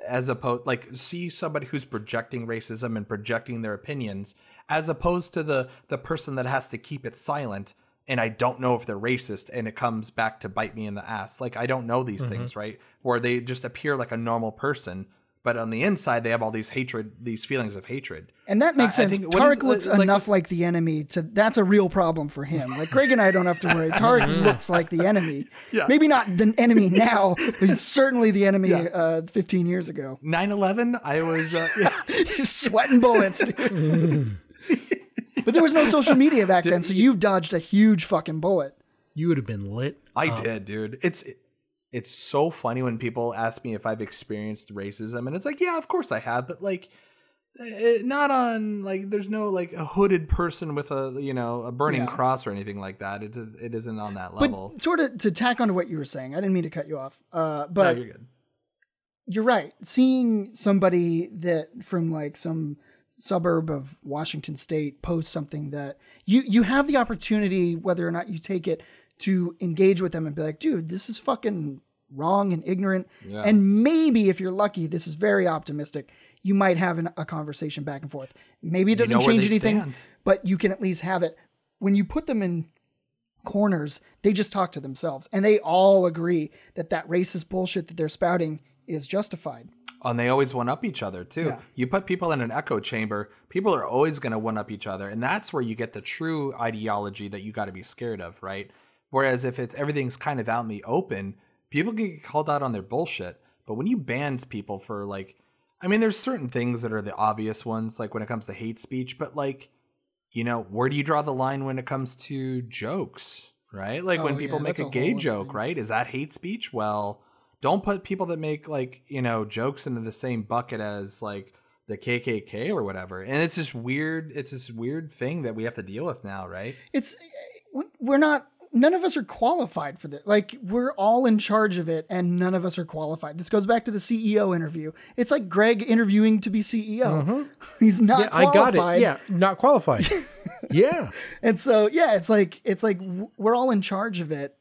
as opposed, like, see somebody who's projecting racism and projecting their opinions, as opposed to the the person that has to keep it silent. And I don't know if they're racist, and it comes back to bite me in the ass. Like I don't know these things, right? Where they just appear like a normal person, but on the inside they have all these hatred, these feelings of hatred. And that makes I- I sense. think- what is- Tarek looks like- enough like the enemy to that's a real problem for him. Like Greg and I don't have to worry. Tarek looks like the enemy. Yeah. Maybe not the enemy now, but it's certainly the enemy uh, 15 years ago. 9-11, I was uh, yeah. Sweating bullets. Dude. but there was no social media back then, so you've dodged a huge fucking bullet. You would have been lit. I did, dude. It's it's so funny when people ask me if I've experienced racism, and it's like, yeah, of course I have, but like, eh, not on like, there's no like a hooded person with a you know a burning Yeah. cross or anything like that. It is, it isn't on that But level. sort of to tack onto what you were saying, I didn't mean to cut you off. Uh, no, but you're good. you're right. Seeing somebody that from like some suburb of Washington State post something that you you have the opportunity, whether or not you take it, to engage with them and be like, dude, this is fucking wrong and ignorant. Yeah. And maybe if you're lucky, this is very optimistic. You might have an, a conversation back and forth. Maybe it doesn't know change anything, stand. but you can at least have it. When you put them in corners, they just talk to themselves and they all agree that that racist bullshit that they're spouting is justified. and they always one up each other too. Yeah. You put people in an echo chamber, people are always going to one up each other, and that's where you get the true ideology that you got to be scared of, right? Whereas if it's everything's kind of out in the open, people can get called out on their bullshit. But when you ban people for like, I mean, there's certain things that are the obvious ones, like when it comes to hate speech, but like, you know, where do you draw the line when it comes to jokes, right? Like oh, when Oh, people yeah, make a a gay joke, thing. right? Is that hate speech? Well, don't put people that make like you know jokes into the same bucket as like the KKK or whatever. And it's this weird, it's this weird thing that we have to deal with now, right? It's eh, we're not none of us are qualified for this. Like we're all in charge of it and none of us are qualified. This goes back to the CEO interview. It's like Greg interviewing to be CEO. Mm-hmm. He's not Yeah, I got it. Yeah, not qualified. yeah. And so yeah, it's like it's like we're all in charge of it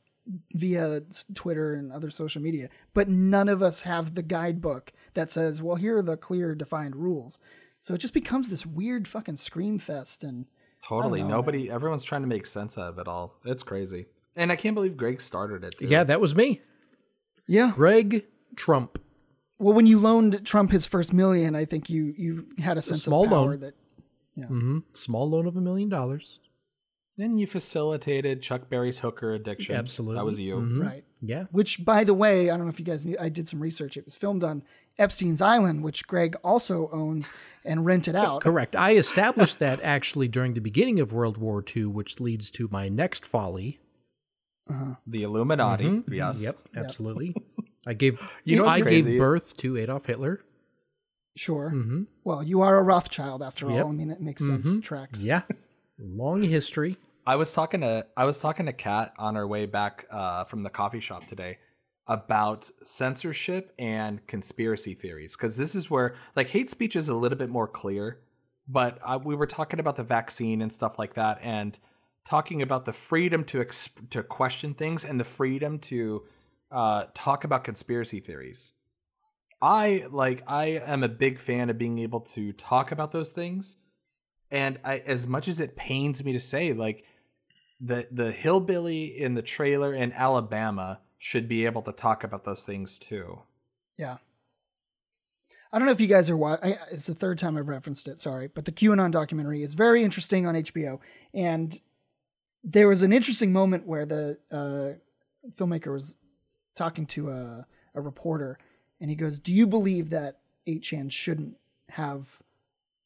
via Twitter and other social media, but none of us have the guidebook that says, "Well, here are the clear defined rules." So it just becomes this weird fucking scream fest and Totally. Nobody, everyone's trying to make sense out of it all. It's crazy. And I can't believe Greg started it. Too. Yeah, that was me. yeah. Greg Trump. Well, when you loaned Trump his first million, I think you you had a sense small of power loan. that hmm Small loan of a million dollars. And you facilitated Chuck Berry's hooker addiction. Absolutely. That was you. Mhm. right. Yeah. Which, by the way, I don't know if you guys knew. I did some research. It was filmed on Epstein's Island, which Greg also owns and rented out. Correct. I established that actually during the beginning of World War II, which leads to my next folly. The Illuminati. Yes. Yep, absolutely. I gave You know I crazy? gave birth to Adolf Hitler. Sure. Mm-hmm. Well, you are a Rothschild after all. I mean, that makes sense. Tracks. Yeah, long history. I was talking to I was talking to Kat on our way back uh, from the coffee shop today about censorship and conspiracy theories because this is where like hate speech is a little bit more clear, but uh, we were talking about the vaccine and stuff like that and talking about the freedom to exp- to question things and the freedom to uh, talk about conspiracy theories. I like I am a big fan of being able to talk about those things and I, as much as it pains me to say, like the the hillbilly in the trailer in Alabama should be able to talk about those things too. Yeah. I don't know if you guys are watching. It's the third time I've referenced it. Sorry, but the QAnon documentary is very interesting on HBO, and there was an interesting moment where the uh, filmmaker was talking to a, a reporter, and he goes, "Do you believe that 8chan shouldn't have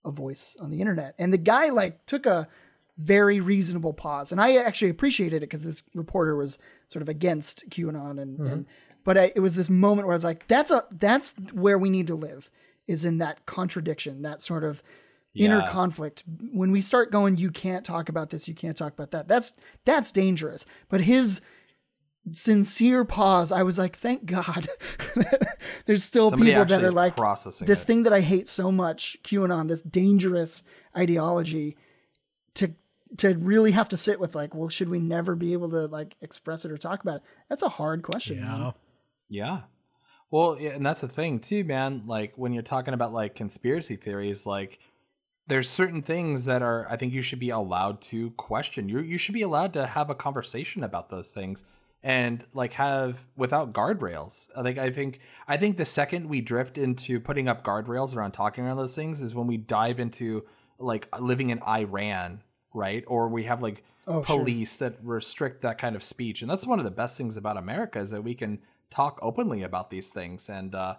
a voice on the internet?" And the guy like took a very reasonable pause, and I actually appreciated it because this reporter was sort of against QAnon, and, and mm-hmm. but I, it was this moment where I was like, "That's a that's where we need to live." Is in that contradiction, that sort of inner Yeah. conflict. When we start going, you can't talk about this, you can't talk about that. That's that's dangerous. But his sincere pause, I was like, thank God. There's still Somebody people that are like processing this it. thing that I hate so much, QAnon, this dangerous ideology, to to really have to sit with like, well, should we never be able to like express it or talk about it? That's a hard question. man. Yeah, Yeah. Well, yeah, and that's the thing too, man. Like when you're talking about like conspiracy theories, like there's certain things that are I think you should be allowed to question. You you should be allowed to have a conversation about those things and like have without guardrails. Like I think I think the second we drift into putting up guardrails around talking around those things is when we dive into like living in Iran, right? Or we have like Oh, sure. police that restrict that kind of speech. And that's one of the best things about America is that we can talk openly about these things. And uh,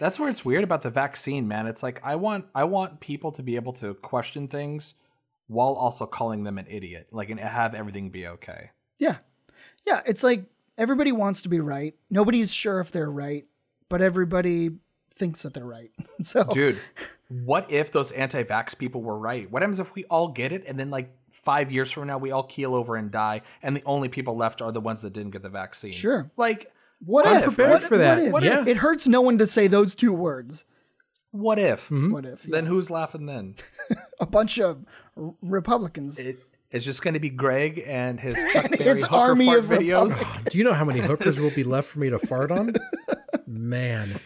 that's where it's weird about the vaccine, man. It's like I want I want people to be able to question things while also calling them an idiot, like and have everything be okay. Yeah. Yeah. It's like everybody wants to be right. Nobody's sure if they're right, but everybody thinks that they're right. So Dude, what if those anti-vax people were right? What happens if we all get it and then like five years from now we all keel over and die and the only people left are the ones that didn't get the vaccine? Sure. Like what I'm if? prepared What- for that. What if? What if? It hurts no one to say those two words. what if? Mm-hmm. What if? Yeah. Then who's laughing then? a bunch of Republicans. It, it's just going to be Greg and his Chuck Berry His hooker army fart of videos. Do you know how many hookers will be left for me to fart on? Man,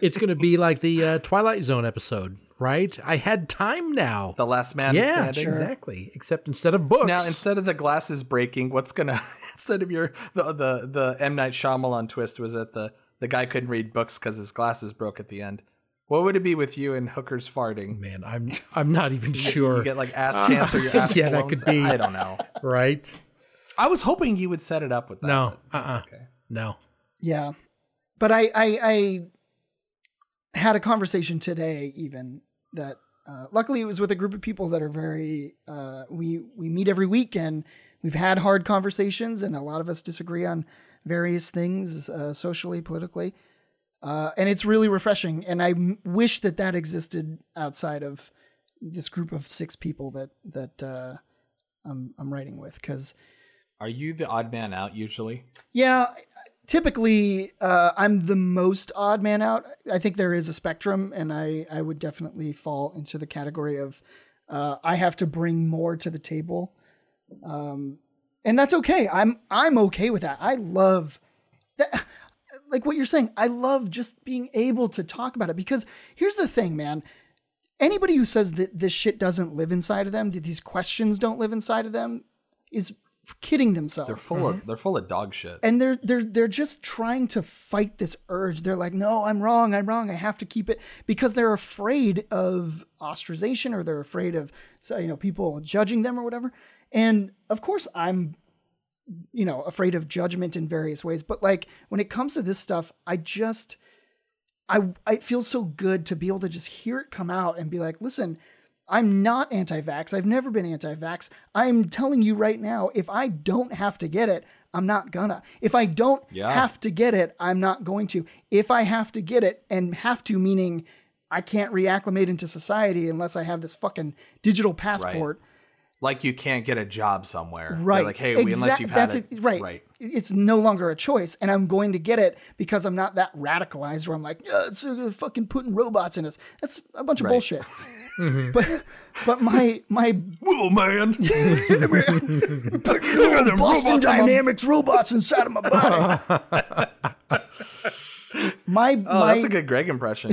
it's going to be like the uh, Twilight Zone episode, right? I had time now. The last man yeah, standing. exactly. Except instead of books. Now instead of the glasses breaking, what's gonna instead of your the the the M Night Shyamalan twist was that the the guy couldn't read books because his glasses broke at the end. What would it be with you and hookers farting? man, I'm I'm not even sure. You get like ass cancer. Your ass Yeah, that could be. I don't know. right? I was hoping you would set it up with that. No, but Uh-uh. okay. no. Yeah. But I, I, I had a conversation today, even that uh, luckily it was with a group of people that are very, uh, we, we meet every week and we've had hard conversations and a lot of us disagree on various things, uh, socially, politically. Uh, and it's really refreshing. And I m- wish that that existed outside of this group of six people that, that, uh, I'm, I'm writing with. Cause Are you the odd man out usually? yeah, typically uh, I'm the most odd man out. I think there is a spectrum, and I I would definitely fall into the category of uh, I have to bring more to the table, um, and that's okay. I'm I'm okay with that. I love that. Like what you're saying, I love just being able to talk about it because here's the thing, man. Anybody who says that this shit doesn't live inside of them, that these questions don't live inside of them, is kidding themselves They're full of they're full of dog shit. and they're they're they're just trying to fight this urge. They're like, "No, I'm wrong. I'm wrong. I have to keep it," because they're afraid of ostracization or they're afraid of you know people judging them or whatever. And of course, I'm you know afraid of judgment in various ways. But like when it comes to this stuff, I just I I feel so good to be able to just hear it come out and be like, "Listen." I'm not anti vax. I've never been anti vax. I'm telling you right now, if I don't have to get it, I'm not gonna. If I don't Yeah. have to get it, I'm not going to. If I have to get it, and have to meaning I can't reacclimate into society unless I have this fucking digital passport. Like you can't get a job somewhere. They're Right. Like, hey, we, unless you've that's had it. it, right. Right. It's no longer a choice, and I'm going to get it because I'm not that radicalized where I'm like, yeah, it's uh, fucking putting robots in us. That's a bunch of Right. bullshit. But but my my Whoa, man. Boston Dynamics robots inside of my body. my Oh, my that's a good Greg impression.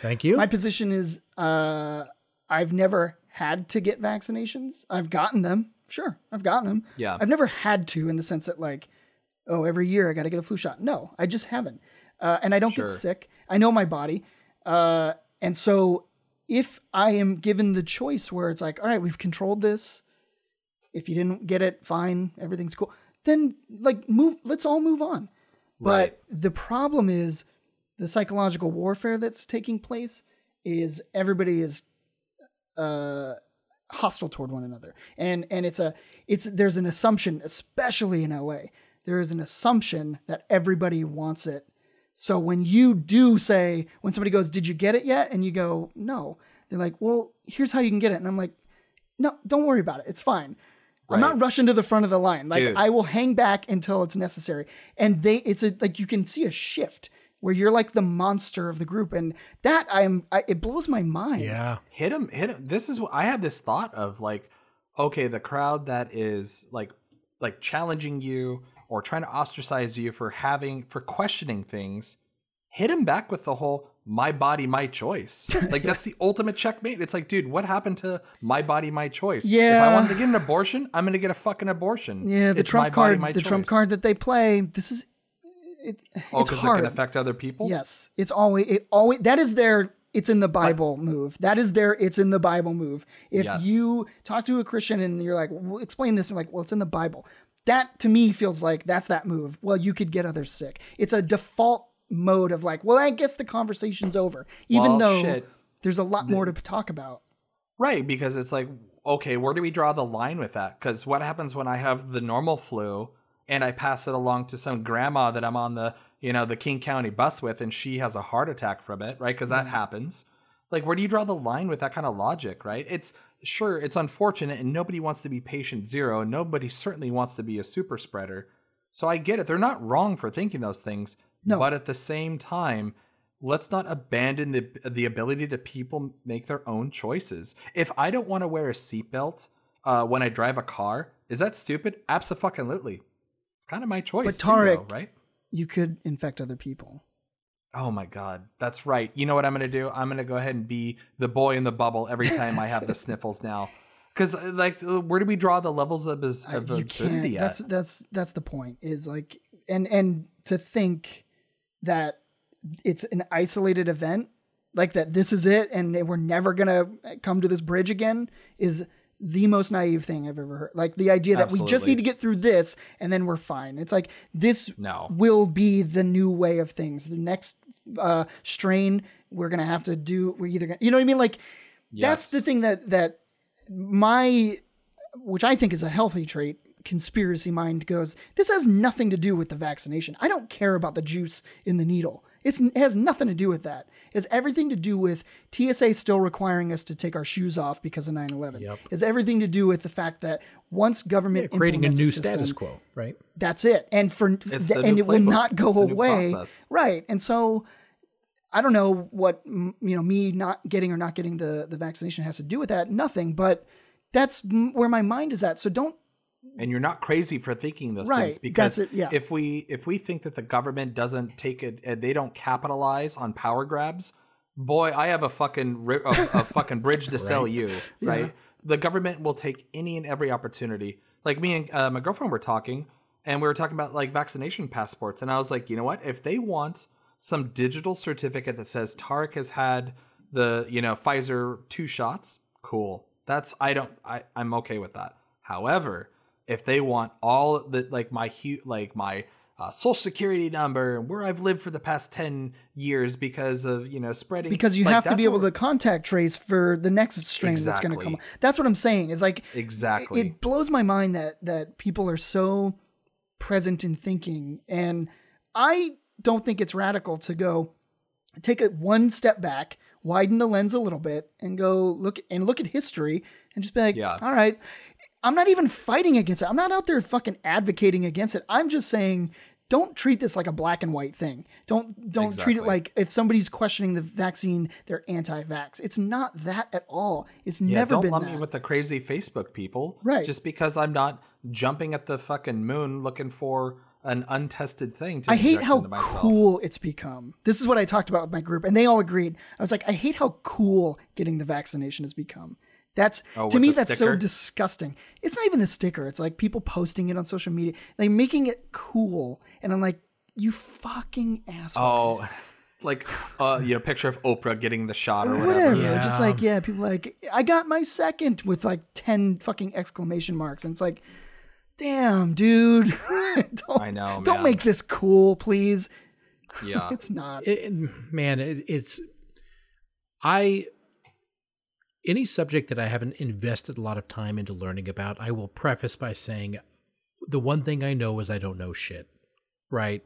Thank you. my position is uh, I've never had to get vaccinations. I've gotten them. Sure, I've gotten them. Yeah. I've never had to in the sense that like, oh, every year I got to get a flu shot. No, I just haven't. Uh, and I don't Sure. get sick. I know my body. Uh, and so if I am given the choice where it's like, all right, we've controlled this. If you didn't get it, fine, everything's cool. Then like move. Let's all move on. But Right. the problem is the psychological warfare that's taking place is everybody is uh, hostile toward one another, and and it's a it's there's an assumption, especially in LA, there is an assumption that everybody wants it. So when you do say when somebody goes, "Did you get it yet?" and you go, "No," they're like, "Well, here's how you can get it," and I'm like, "No, don't worry about it. It's fine." I'm not rushing to the front of the line. Like Dude. I will hang back until it's necessary. And they, it's a like you can see a shift where you're like the monster of the group, and that I'm, I, it blows my mind. yeah. hit him hit him this is what i had this thought of like okay the crowd that is like like challenging you or trying to ostracize you for having for questioning things hit him back with the whole my body my choice like that's the ultimate checkmate it's like dude what happened to my body my choice yeah if i Yeah. wanted to get an abortion i'm gonna get a fucking abortion Yeah, the It's my trump body, card, my the trump card that they play. This is it, oh it's because it can affect other people Yes, it's always it always that is their it's in the Bible move. That is their it's in the Bible move. If Yes. you talk to a Christian and you're like, well, explain this, and like, well, it's in the Bible. That to me feels like that's that move. Well, you could get others sick. It's a default mode of like, well, I guess the conversation's over, even Well, though shit. there's a lot more to talk about. Right, because it's like, okay, where do we draw the line with that? Because what happens when I have the normal flu and I pass it along to some grandma that I'm on the, you know, the King County bus with, and she has a heart attack from it, right? Because that happens. Like, where do you draw the line with that kind of logic, right? It's sure it's unfortunate, and nobody wants to be patient zero, and nobody certainly wants to be a super spreader. So I get it; they're not wrong for thinking those things. No. but at the same time, let's not abandon the the ability to people make their own choices. If I don't want to wear a seatbelt uh, when I drive a car, is that stupid? Absolutely. Kind of my choice, too, Tarek- though, right? You could infect other people. Oh my god, that's right. You know what I'm going to do? I'm going to go ahead and be the boy in the bubble every time I have the sniffles now. Because uh, like, uh, where do we draw the levels of, abs- of you absurdity at? That's that's that's the point. Is like and and to think that it's an isolated event, like that this is it, and we're never gonna come to this bridge again, is the most naive thing I've ever heard. Like the idea that we just need to get through this and then we're fine. It's like this No. will be the new way of things. The next uh, strain we're gonna have to do. We're either gonna, you know what I mean? Like that's the thing that that my which I think is a healthy trait, conspiracy mind goes, this has nothing to do with the vaccination. I don't care about the juice in the needle. It's, it has nothing to do with that. It has everything to do with TSA still requiring us to take our shoes off because of 9 11. Yep. It has everything to do with the fact that once government Creating a implements new system, status quo, right? that's it. And for th- and it will not go It's away. Right. And so I don't know what you know me not getting or not getting the the vaccination has to do with that. Nothing, but that's where my mind is at. So don't and you're not crazy for thinking those Right, things because it, yeah. if we if we think that the government doesn't take it they don't capitalize on power grabs boy i have a fucking ri- a, a fucking bridge to sell you right? The government will take any and every opportunity. Like me and uh, my girlfriend were talking and we were talking about like vaccination passports and i was like you know what? If they want some digital certificate that says tarek has had the you know pfizer two shots cool. That's i don't i i'm okay with that. However if they want all the like my hu- like my uh, social security number and where I've lived for the past ten years because of you know spreading because you like, have to be able to contact trace for the next strain that's going to come. Exactly. That's what I'm saying. Is like exactly it blows my mind that that people are so present in thinking. And I don't think it's radical to go take it one step back, widen the lens a little bit, and go look and look at history and just be like, Yeah. all right, I'm not even fighting against it. I'm not out there fucking advocating against it. I'm just saying don't treat this like a black and white thing. Don't don't treat it like if somebody's questioning the vaccine, they're anti-vax. It's not that at all. It's Yeah, never don't been lump me with the crazy Facebook people. Right. Just because I'm not jumping at the fucking moon looking for an untested thing to I hate how cool it's become. This is what I talked about with my group, and they all agreed. I was like, I hate how cool getting the vaccination has become. That's Oh, to me, the that's so disgusting. It's not even the sticker. It's like people posting it on social media, like making it cool, and I'm like, you fucking assholes. Oh, like uh, you know, picture of Oprah getting the shot or whatever. whatever. Yeah. Just like yeah, people like I got my second with like ten fucking exclamation marks, and it's like, damn, dude, don't, I know, Don't man. make this cool, please. Yeah. It's not. it, it- man, it, it's I any subject that I haven't invested a lot of time into learning about, I will preface by saying the one thing I know is I don't know shit, right?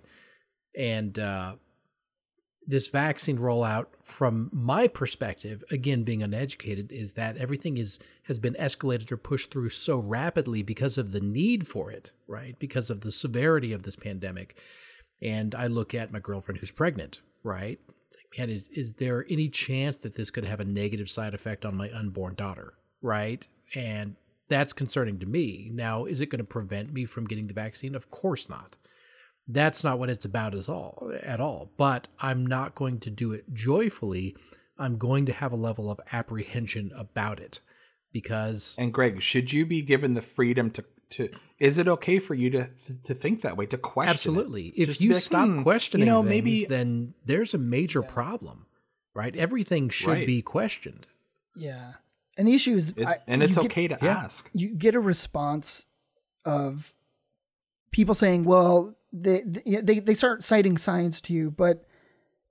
And uh, this vaccine rollout, from my perspective, again being uneducated, is that everything is has been escalated or pushed through so rapidly because of the need for it, right? Because of the severity of this pandemic and I look at my girlfriend who's pregnant, right? Man, is is there any chance that this could have a negative side effect on my unborn daughter, right? And that's concerning to me. Now, is it going to prevent me from getting the vaccine? Of course not. That's not what it's about at all, at all. But I'm not going to do it joyfully. I'm going to have a level of apprehension about it because And Greg, should you be given the freedom to to? Is it okay for you to to think that way, to question? it? Absolutely. If Just you be like, stop hmm, questioning you know, things, maybe then there's a major problem, right? Everything should Right. be questioned. Yeah. And the issue is, it, I- and you it's get- okay to yeah. ask. You get a response of people saying, "Well, they they they start citing science to you, but."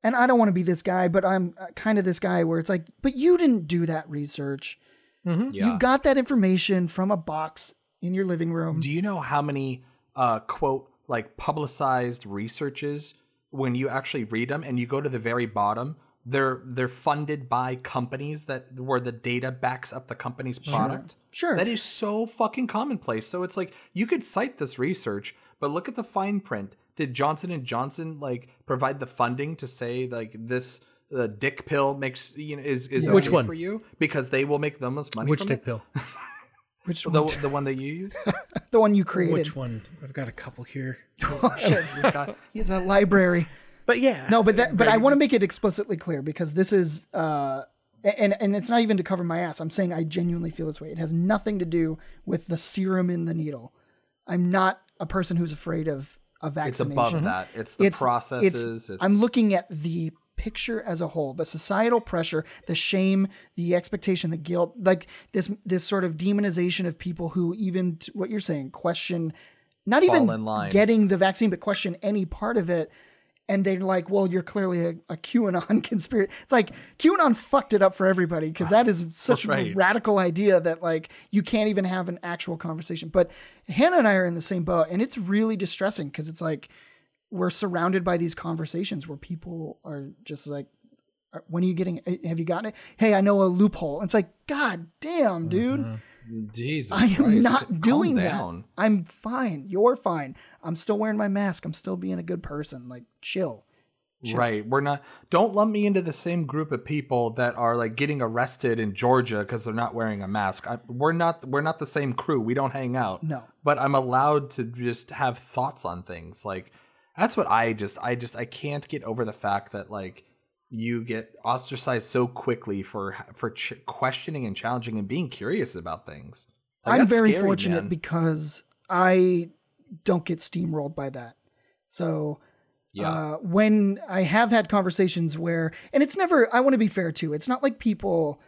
And I don't want to be this guy, but I'm kind of this guy where it's like, but you didn't do that research. Yeah. You got that information from a box in your living room. Do you know how many uh, quote like publicized researches when you actually read them and you go to the very bottom, they're they're funded by companies that where the data backs up the company's product. Sure. That is so fucking commonplace. So it's like you could cite this research, but look at the fine print. Did Johnson and Johnson like provide the funding to say like this uh, dick pill makes you know is is Which okay one? for you because they will make the most money Which dick it? pill? Which The, one? the one that you use? The one you created. Which one? I've got a couple here. We've got- He's a library. But yeah. No, but that, but I want to make it explicitly clear because this is uh and and it's not even to cover my ass. I'm saying I genuinely feel this way. It has nothing to do with the serum in the needle. I'm not a person who's afraid of a vaccination. It's above that. It's the processes. It's, I'm looking at the picture as a whole, the societal pressure, the shame, the expectation, the guilt, like this this sort of demonization of people who even what you're saying question not even getting the vaccine, but question any part of it. And they're like, well, you're clearly a, a QAnon conspiracy. It's like QAnon fucked it up for everybody because that is such a radical idea that like you can't even have an actual conversation. But Hannah and I are in the same boat, and it's really distressing because it's like we're surrounded by these conversations where people are just like, "Uh, when are you getting it? Have you gotten it? Hey, I know a loophole. It's like, God damn, dude. Jesus. I am Christ, not doing down. that. I'm fine. You're fine. I'm still wearing my mask. I'm still being a good person. Like, chill. Right. We're not. Don't lump me into the same group of people that are like getting arrested in Georgia because they're not wearing a mask. I, we're not. We're not the same crew. We don't hang out. No. But I'm allowed to just have thoughts on things. Like that's what I just. I just. I can't get over the fact that like you get ostracized so quickly for for ch- questioning and challenging and being curious about things. Like, I'm very scary, fortunate man. because I don't get steamrolled by that. So Yeah. uh, when I have had conversations where, and it's never, I want to be fair too. It's not like people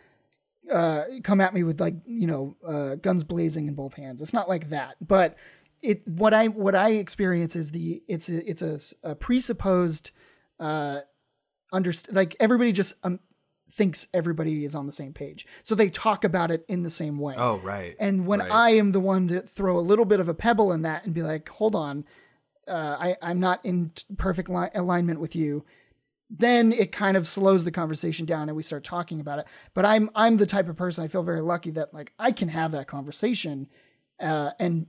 uh, come at me with like you know uh, guns blazing in both hands. It's not like that. But it what I what I experience is the it's a, it's a presupposed uh, underst- like everybody just um, thinks everybody is on the same page, so they talk about it in the same way. oh right. And when Right. I am the one to throw a little bit of a pebble in that and be like, hold on, uh, I, I'm not in t- perfect li- alignment with you, then it kind of slows the conversation down and we start talking about it. But I'm I'm the type of person I feel very lucky that like I can have that conversation uh, and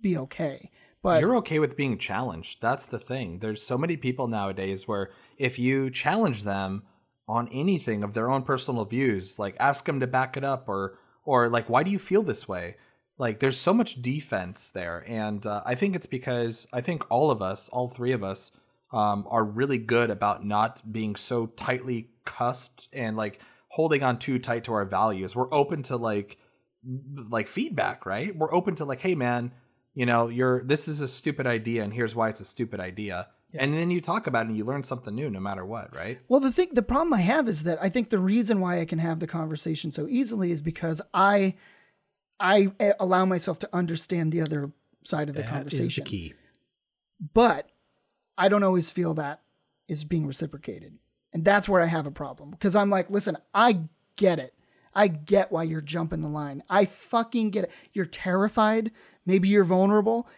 be okay. But You're okay with being challenged. That's the thing. There's so many people nowadays where if you challenge them on anything of their own personal views, like ask them to back it up or or like why do you feel this way? Like there's so much defense there, and uh, I think it's because I think all of us, all three of us, um, are really good about not being so tightly cusped and like holding on too tight to our values. We're open to like like feedback, right? We're open to like, hey man, you know, you're this is a stupid idea and here's why it's a stupid idea. And then you talk about it and you learn something new no matter what, right? Well, the thing, the problem I have is that I think the reason why I can have the conversation so easily is because I, I eh, allow myself to understand the other side of the That is conversation. the key. But I don't always feel that is being reciprocated, and that's where I have a problem because I'm like, listen, I get it. I get why you're jumping the line. I fucking get it. You're terrified. Maybe you're vulnerable.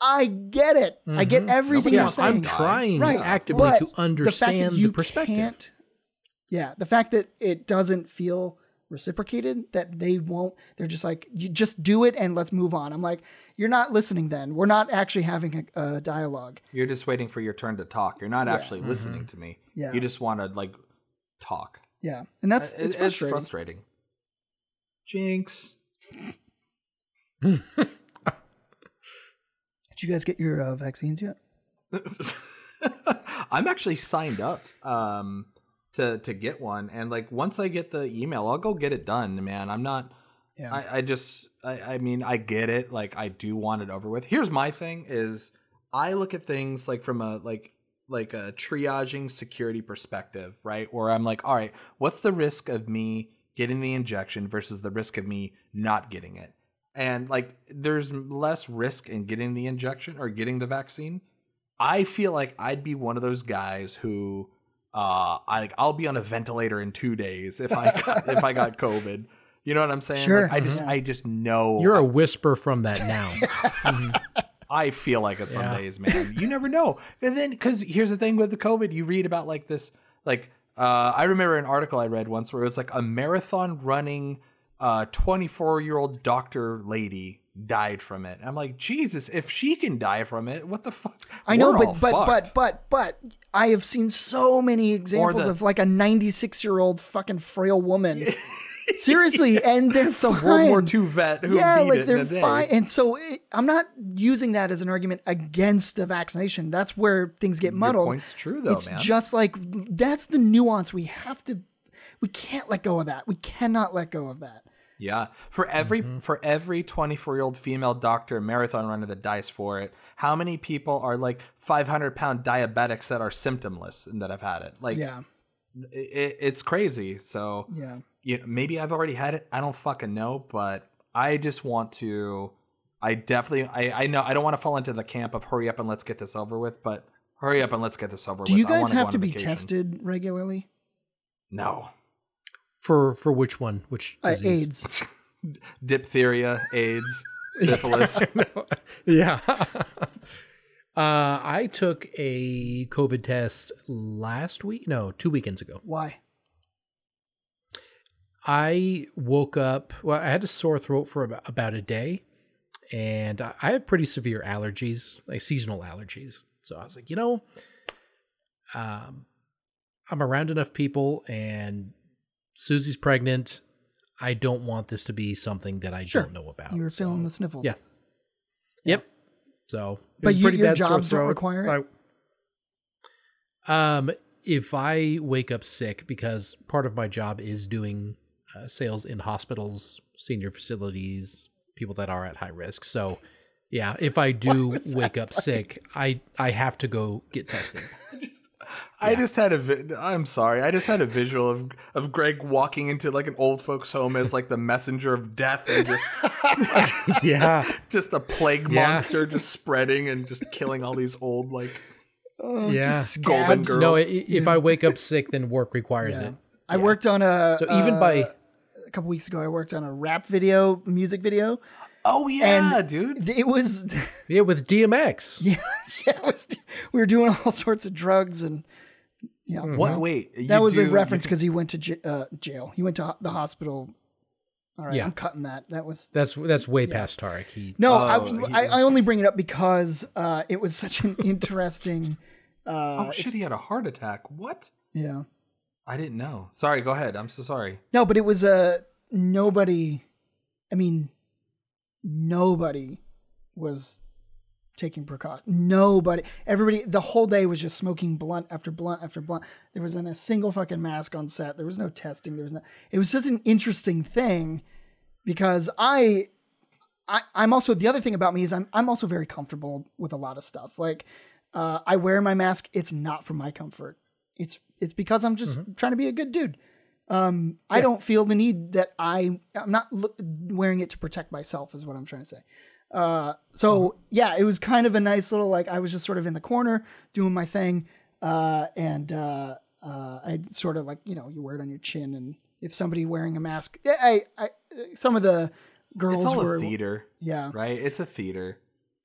I get it. I get mm-hmm. everything Nobody you're saying. I'm trying Right. actively But to the fact that understand the, you perspective. can't- yeah, the fact that it doesn't feel reciprocated, that they won't, they're just like, you just do it and let's move on. I'm like, you're not listening then. We're not actually having a, a dialogue. You're just waiting for your turn to talk. You're not actually mm-hmm. listening to me. Yeah. You just want to like talk. Yeah. And that's, uh, It- it's frustrating. frustrating. Jinx. Did you guys get your uh, vaccines yet? I'm actually signed up um, to to get one, and like once I get the email, I'll go get it done. Man, I'm not. Yeah. I, I just. I, I mean, I get it. Like, I do want it over with. Here's my thing: is I look at things like from a like like a triaging security perspective, right? Where I'm like, all right, what's the risk of me getting the injection versus the risk of me not getting it? And like, there's less risk in getting the injection or getting the vaccine. I feel like I'd be one of those guys who uh I like I'll be on a ventilator in 2 days if I got, if I got covid. You know what I'm saying? Sure. Like, I just I just know You're a whisper from that now. I feel like it some Yeah. days, man. You never know. And then cuz here's the thing with the covid, you read about like this like uh I remember an article I read once where it was like a marathon running uh 24-year-old doctor lady died from it. I'm like, "Jesus, if she can die from it, what the fuck?" I know, We're but but but fucked. but but I have seen so many examples the- of like a 96 year old fucking frail woman. Seriously, and they're some fine. World War II vet who yeah, like they're in a day. fine. And so it, I'm not using that as an argument against the vaccination. That's where things get muddled. point's true, though, it's man. just like that's the nuance we have to. We can't let go of that. We cannot let go of that. Yeah, for every Mm-hmm. for every 24 year old female doctor marathon runner that dies for it, how many people are like 500 pound diabetics that are symptomless and that have had it? Like, Yeah, it, it's crazy. So, yeah. you know, maybe I've already had it. I don't fucking know, but I just want to. I definitely. I I know I don't want to fall into the camp of hurry up and let's get this over with, but hurry up and let's get this over Do with. you I guys have to be vacation. tested regularly? No. For for which one? Which Uh. AIDS. Diphtheria, AIDS, syphilis. Yeah. uh, I took a COVID test last week. No, two weekends ago. Why? I woke up. Well, I had a sore throat for about, about a day, and I I have pretty severe allergies, like seasonal allergies. So I was like, you know, um, I'm around enough people, and Susie's pregnant. I don't want this to be something that I Sure. don't know about. You were So- feeling the sniffles. Yeah. Yep. So, But you- your jobs don't require it? I- um, if I wake up sick, because part of my job is doing uh, sales in hospitals, senior facilities, people that are at high risk. So, yeah, if I do wake up sick, I I have to go get tested. I just had a. Vi- I'm sorry. I just had a visual of of Greg walking into like an old folks' home as like the messenger of death and just yeah, just a plague Yeah. monster just spreading and just killing all these old like oh, yeah. golden Scabs. girls. No, i- if I wake up sick, then work requires Yeah. it. I worked on a So even by uh, a couple weeks ago. I worked on a rap video, music video, Oh yeah, dude. It was Yeah, with DMX. yeah, yeah it was, we were doing all sorts of drugs and yeah. What? Wait, That was do- a reference because he went to j- uh, jail. He went to the hospital. All right, Yeah. I'm cutting that. That was That's that's way past Tarek. He no. Oh, he- I, I I only bring it up because uh, it was such an interesting. Uh, Oh shit, he had a heart attack. What? yeah. I didn't know. Sorry, go ahead. I'm so sorry. No, but it was a uh, nobody. I mean, nobody was taking precaution. Nobody, everybody, the whole day was just smoking blunt after blunt after blunt. There wasn't a single fucking mask on set. There was no testing. There was no. It was just an interesting thing because I, I, I'm also the other thing about me is I'm I'm also very comfortable with a lot of stuff. Like, uh, I wear my mask. It's not for my comfort. It's it's because I'm just trying to be a good dude. Um, I don't feel the need that I I'm not look, wearing it to protect myself is what I'm trying to say. Uh, so yeah, it was kind of a nice little like I was just sort of in the corner doing my thing, uh, and uh, uh, I sort of like you know you wear it on your chin, and if somebody wearing a mask, I, I, I some of the girls It's all were a theater, yeah, right? It's a theater.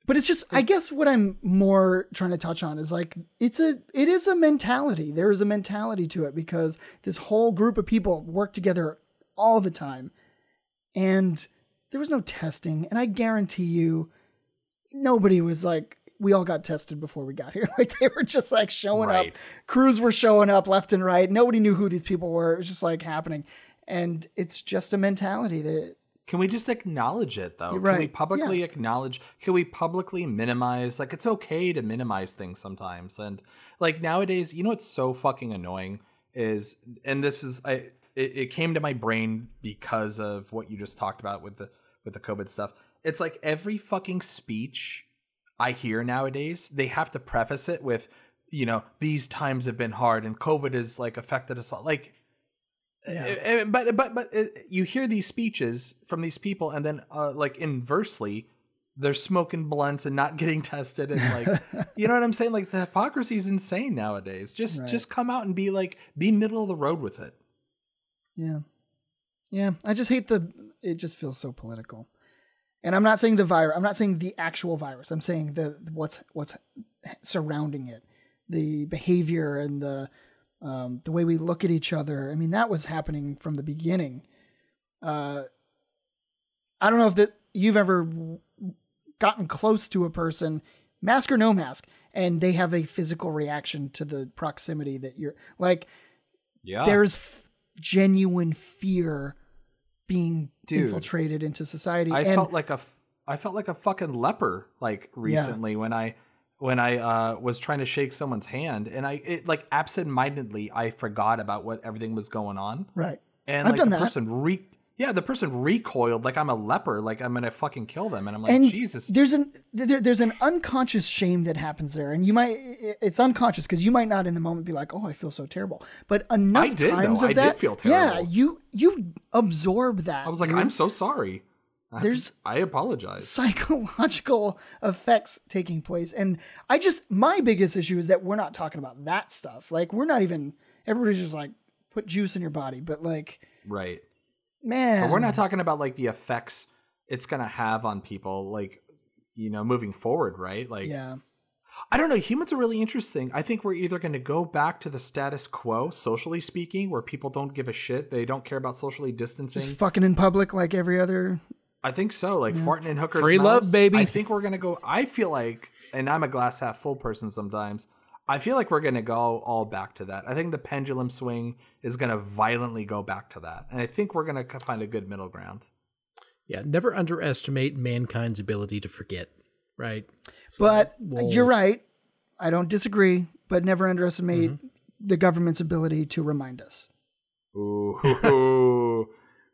But it's just I guess what I'm more trying to touch on is like it's a it is a mentality. There is a mentality to it because this whole group of people work together all the time. And there was no testing, and I guarantee you nobody was like we all got tested before we got here. Like they were just like showing up. Crews were showing up left and right. Nobody knew who these people were. It was just like happening. And it's just a mentality that Can we just acknowledge it though? Can we Right, publicly acknowledge? Can we publicly minimize? Like it's okay to minimize things sometimes. And like nowadays, you know what's so fucking annoying is, and this is I. It, it came to my brain because of what you just talked about with the with the COVID stuff. It's like every fucking speech I hear nowadays, they have to preface it with, you know, these times have been hard and COVID has like affected us all. Like uh, but but but uh, you hear these speeches from these people, and then uh, like inversely, they're smoking blunts and not getting tested, and like you know what I'm saying? Like the hypocrisy is insane nowadays. Just Right. just come out and be like be middle of the road with it. Yeah. Yeah. I just hate the it just feels so political. And I'm not saying the virus, I'm not saying the actual virus. I'm saying the what's what's surrounding it. The behavior and the um, the way we look at each other. I mean, that was happening from the beginning. Uh, I don't know if that you've ever gotten close to a person, mask or no mask, and they have a physical reaction to the proximity that you're like Yeah, there's f- genuine fear being Dude. infiltrated into society. I and felt like a f- I felt like a fucking leper like recently when I when I uh, was trying to shake someone's hand and I it like absentmindedly I forgot about what everything was going on. right. And I've like done the that. person re yeah, the person recoiled like I'm a leper, like I'm gonna fucking kill them, and I'm like, And Jesus, there's an there, there's an unconscious shame that happens there, and you might it's unconscious because you might not in the moment be like, oh, I feel so terrible, but enough I did, though. times of I did that, feel yeah, you you absorb that. I was like, dude. I'm so sorry. There's I apologize. psychological effects taking place. And I just, my biggest issue is that we're not talking about that stuff. Like, we're not even, everybody's just like, put juice in your body. But like, Right. man. But we're not talking about like the effects it's gonna have on people, like you know, moving forward, right? Like, Yeah. I don't know. Humans are really interesting. I think we're either going to go back to the status quo, socially speaking, where people don't give a shit. They don't care about socially distancing. Just fucking in public like every other. I think so. Like farting in hookers. Free love, baby. I think we're gonna go. I feel like, and I'm a glass half full person sometimes. I feel like we're gonna go all back to that. I think the pendulum swing is gonna violently go back to that, and I think we're gonna find a good middle ground. Yeah, never underestimate mankind's ability to forget, right? So But we'll- you're right. I don't disagree, but never underestimate Mm-hmm. the government's ability to remind us. Ooh,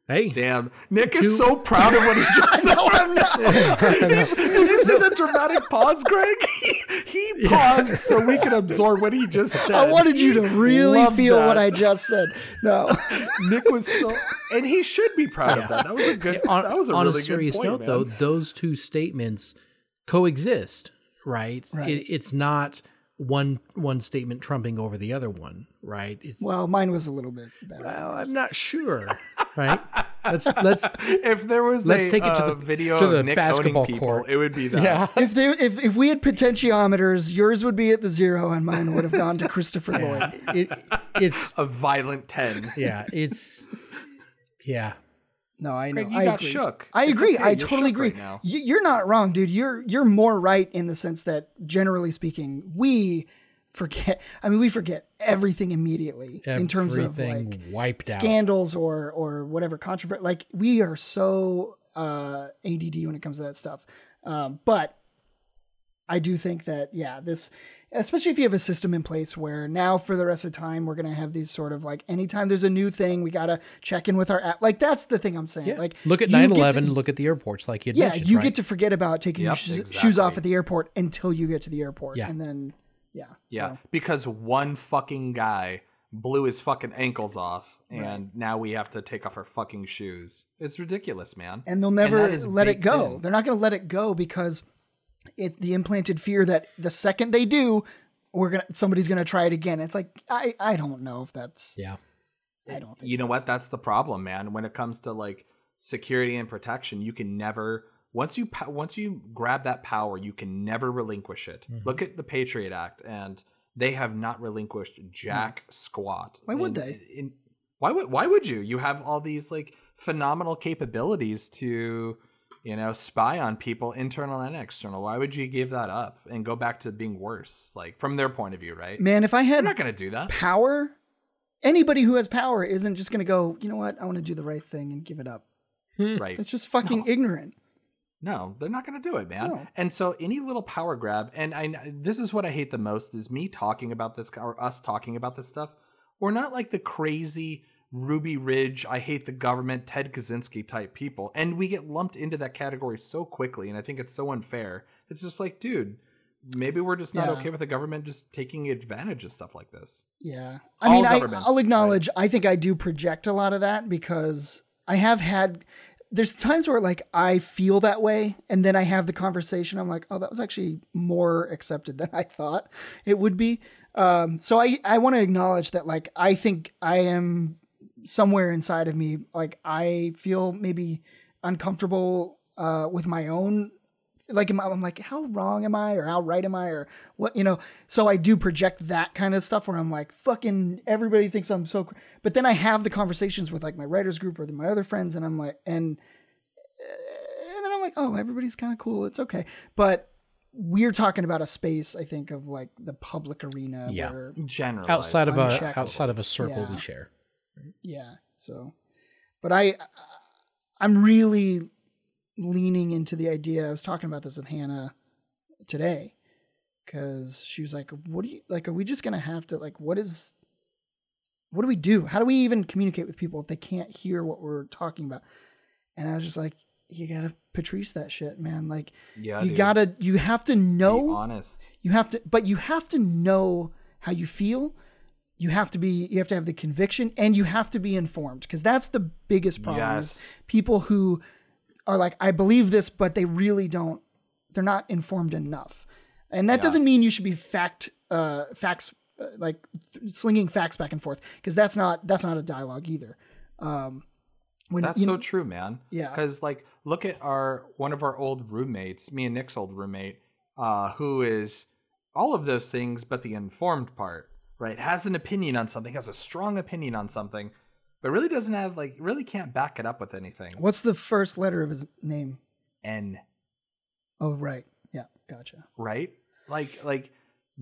Hey, damn! Nick is so proud of what he just said. He's- Did you see the dramatic pause, Greg? He, he paused so we could absorb what he just said. I wanted you to really Love feel that. what I just said. No. Nick was so, and he should be proud of that. That was a good. on, that was a on really a serious good point, note, man. though, those two statements coexist, right? Right. It, it's not one one statement trumping over the other one, right? It's Well, mine was a little bit better. well, I'm not sure, right? let's let's if there was Let's a take it to uh, the- video to of the Nick basketball people, court. it would be that. yeah. If there, if, if we had potentiometers, yours would be at the zero, and mine would have gone to Christopher Lloyd. It, it's A violent 10. yeah, it's yeah. No, I know. Craig, you I got agree. shook. I It's agree. okay, I you're totally agree. right. You- You're not wrong, dude. You're you're more right in the sense that generally speaking, we forget. I mean, we forget everything immediately in terms of like wiped out. scandals or or whatever controversy. Like we are so uh, ADD when it comes to that stuff. Um, but I do think that yeah, this especially if you have a system in place where now for the rest of the time we're gonna have these sort of like anytime there's a new thing we gotta check in with our app. Like that's the thing I'm saying. Like Look at you 9/11. to- look at the airports, like you yeah, you right? get to forget about taking your Yep, shoes, exactly. shoes off at the airport until you get to the airport, Yeah. and then yeah, Yeah, so. because one fucking guy blew his fucking ankles off, and now we have to take off our fucking shoes. It's ridiculous, man. and they'll never that is let it go. in. They're not going to let it go because it the implanted fear that the second they do, we're gonna somebody's gonna try it again. It's like I I don't know if that's yeah. I don't think you know what? That's the problem, man. When it comes to like security and protection, you can never once you once you grab that power, you can never relinquish it. Mm-hmm. Look at the Patriot Act, and they have not relinquished jack squat. Why would In- they? in- why would why would you? You have all these like phenomenal capabilities to you know spy on people internal and external why would you give that up and go back to being worse like from their point of view right Man, if I they're had not going to do that power, anybody who has power isn't just gonna go. You know what? I want to do the right thing and give it up. Hmm. right That's just fucking ignorant. No, they're not going to do it, man. No. And so any little power grab, and I this is what I hate the most is me talking about this or us talking about this stuff. We're not like the crazy Ruby Ridge, I hate the government, Ted Kaczynski type people, and we get lumped into that category so quickly, and I think it's so unfair. It's just like, dude, maybe we're just not Yeah. okay with the government just taking advantage of stuff like this. Yeah. I All mean, I, I'll acknowledge, I think I do project a lot of that because I have had, there's times where like I feel that way and then I have the conversation. I'm like, oh, that was actually more accepted than I thought it would be. Um, so I, I want to acknowledge that like I think I am somewhere inside of me, like I feel maybe uncomfortable uh, with my own like I, I'm like how wrong am I or how right am I or what you know so I do project that kind of stuff where I'm like fucking everybody thinks I'm so cr-. but then I have the conversations with like my writers group or my other friends and I'm like and uh, and then I'm like oh everybody's kind of cool it's okay but we're talking about a space I think of like the public arena Yeah. where Generally, Outside of a outside of a circle Yeah. we share. Yeah so but I I'm really leaning into the idea. I was talking about this with Hannah today because she was like, "What do you like? Are we just gonna have to like? What is? What do we do? How do we even communicate with people if they can't hear what we're talking about?" And I was just like, "You gotta Patrice that shit, man. Like, yeah, you dude. gotta, you have to know. be know, honest. you have to, but you have to know how you feel." You have to be, you have to have the conviction and you have to be informed because that's the biggest problem. is Yes. people who are like, I believe this, but they really don't, they're not informed enough. And that Yeah. doesn't mean you should be fact, uh, facts, uh, like th- slinging facts back and forth because that's not, that's not a dialogue either. Um, when That's so know- true, man. Yeah. Because like, look at our one of our old roommates, me and Nick's old roommate, uh, who is all of those things, but the informed part, right? Has an opinion on something, has a strong opinion on something, but really doesn't have like really can't back it up with anything. what's the first letter of his name? N. Oh, right. Yeah. Gotcha. right, like like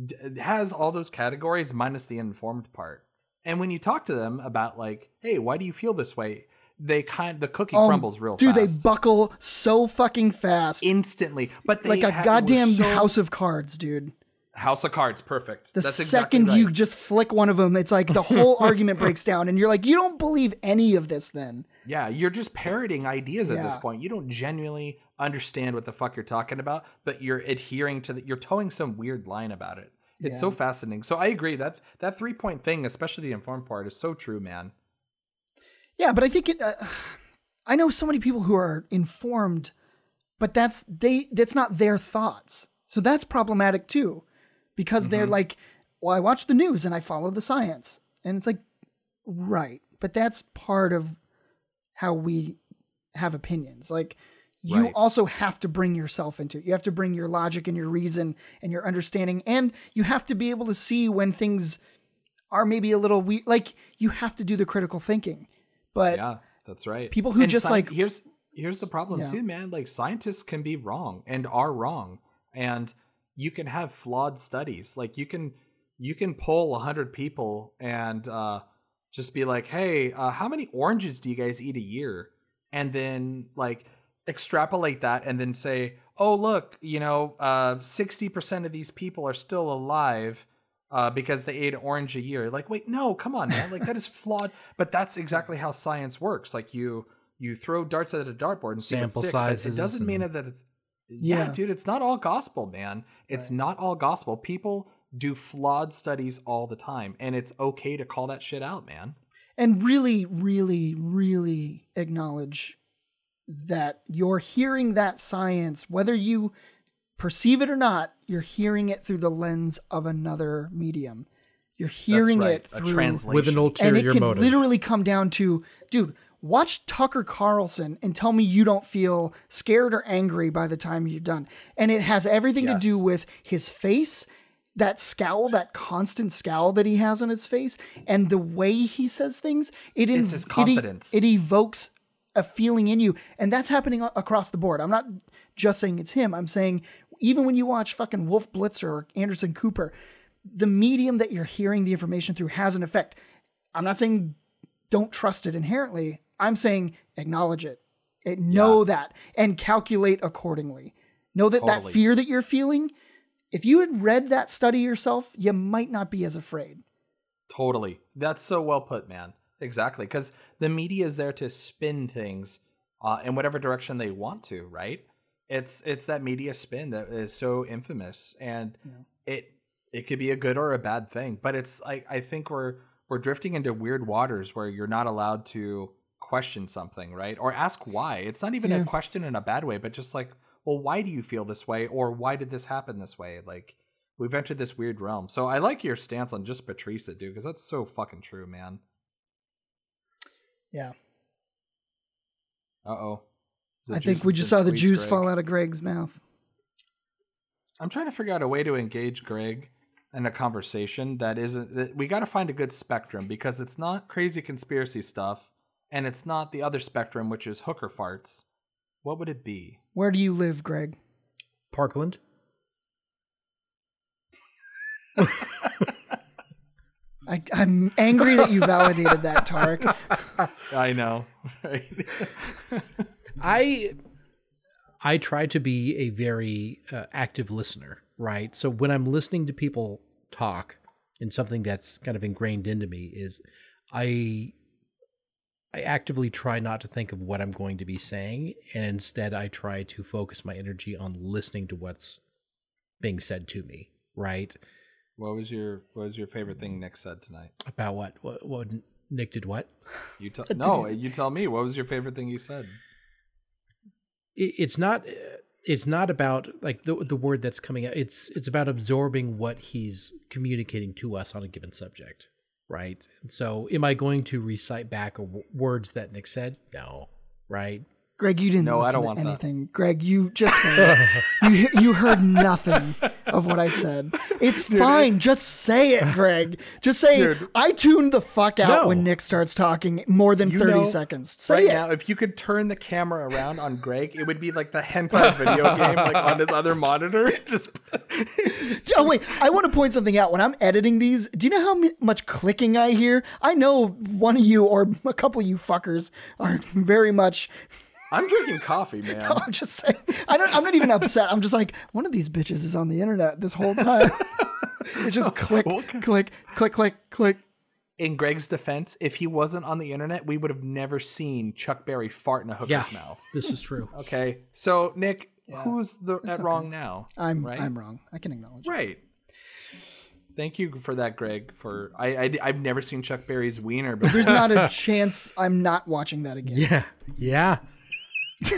d- has all those categories minus the informed part. And when you talk to them about like, hey, why do you feel this way? They kind the cookie Oh, crumbles real Dude, fast. they buckle so fucking fast. instantly. But they like a ha- goddamn so- house of cards, dude. House of Cards, perfect. The That's second exactly you just flick one of them, it's like the whole argument breaks down, and you're like, you don't believe any of this then. yeah, you're just parroting ideas at this point. You don't genuinely understand what the fuck you're talking about, but you're adhering to the, you're toeing some weird line about it. It's so fascinating. So I agree that that three point thing, especially the informed part, is so true, man. Yeah, but I think it. Uh, I know so many people who are informed, but that's they. That's not their thoughts, so that's problematic too, because they're mm-hmm. like, well, I watch the news and I follow the science, and it's like, right, but that's part of how we have opinions. Like you Right. also have to bring yourself into it. You have to bring your logic and your reason and your understanding, and you have to be able to see when things are maybe a little weird. Like you have to do the critical thinking. But Yeah, that's right. People who just, sci- like- here's here's the problem Yeah. too, man. Like scientists can be wrong and are wrong, and you can have flawed studies. Like you can you can poll a hundred people and uh, just be like, hey, uh, how many oranges do you guys eat a year? And then like extrapolate that and then say, oh look, you know, uh, sixty percent of these people are still alive uh, because they ate orange a year. Like, wait, no, come on, man. Like that is flawed. But that's exactly how science works. Like you you throw darts at a dartboard and see what Sample sticks. but sizes It doesn't mean that it's yeah, Yeah. dude. It's not all gospel, man. It's not all gospel. People do flawed studies all the time, and it's okay to call that shit out, man. and really, really, really acknowledge that you're hearing that science, whether you perceive it or not, you're hearing it through the lens of another medium. You're hearing right. it a through translation with an and it can motive. literally come down to, dude, watch Tucker Carlson and tell me you don't feel scared or angry by the time you're done. And it has everything to do with his face, that scowl, that constant scowl that he has on his face, and the way he says things. It It's ev- his it e- confidence. It, evokes a feeling in you, and that's happening across the board. I'm not just saying it's him. I'm saying even when you watch fucking Wolf Blitzer or Anderson Cooper, the medium that you're hearing the information through has an effect. I'm not saying don't trust it inherently. I'm saying acknowledge it. it know that and calculate accordingly. Know that that fear that you're feeling, if you had read that study yourself, you might not be as afraid. Totally. That's so well put, man. Exactly. Because the media is there to spin things uh, in whatever direction they want to, right? It's it's that media spin that is so infamous, and it it could be a good or a bad thing. But it's like I think we're we're drifting into weird waters where you're not allowed to question something, right? Or ask why. It's not even Yeah. a question in a bad way, but just like, well, why do you feel this way, or why did this happen this way? Like we've entered this weird realm. So I like your stance on just Patrice, dude, because that's so fucking true, man. Yeah. Uh oh. I think we just saw the juice fall out of Greg's mouth. I'm trying to figure out a way to engage Greg in a conversation that isn't. That we got to find a good spectrum because it's not crazy conspiracy stuff, and it's not the other spectrum, which is hooker farts. What would it be? Where do you live, Greg? Parkland. I, I'm angry that you validated that, Tarek. I know, right? I I try to be a very uh, active listener, right? So when I'm listening to people talk, and something that's kind of ingrained into me is I I actively try not to think of what I'm going to be saying, and instead I try to focus my energy on listening to what's being said to me, right? what was your What was your favorite thing Nick said tonight? About what what, what Nick did what? You tell no, you tell me. What was your favorite thing you said? it- it's not it's not about like the the word that's coming out it's it's about absorbing what he's communicating to us on a given subject right? And so am i going to recite back words that nick said? No right Greg, you didn't No, I listen don't to want that. anything. Greg, you just said it. you you heard nothing of what I said. It's fine. just say it, Greg. Just say Dude. I tuned the fuck out No. when Nick starts talking more than 30 know, seconds. Say right it. now, if you could turn the camera around on Greg, it would be like the hentai video game, like on his other monitor. Just Oh wait, I want to point something out. When I'm editing these, do you know how much clicking I hear? I know one of you or a couple of you fuckers are very much. I'm drinking coffee, man. I'm just saying. I don't. I'm not even upset. I'm just like one of these bitches is on the internet this whole time. it's just click, click, click, click, click. In Greg's defense, if he wasn't on the internet, we would have never seen Chuck Berry fart in a hooker's yeah mouth. this is true Okay, so Nick, who's the at wrong now? I'm right? I'm wrong. I can acknowledge. it. right. Thank you for that, Greg. For I, I have never seen Chuck Berry's wiener before. There's not a chance I'm not watching that again. yeah yeah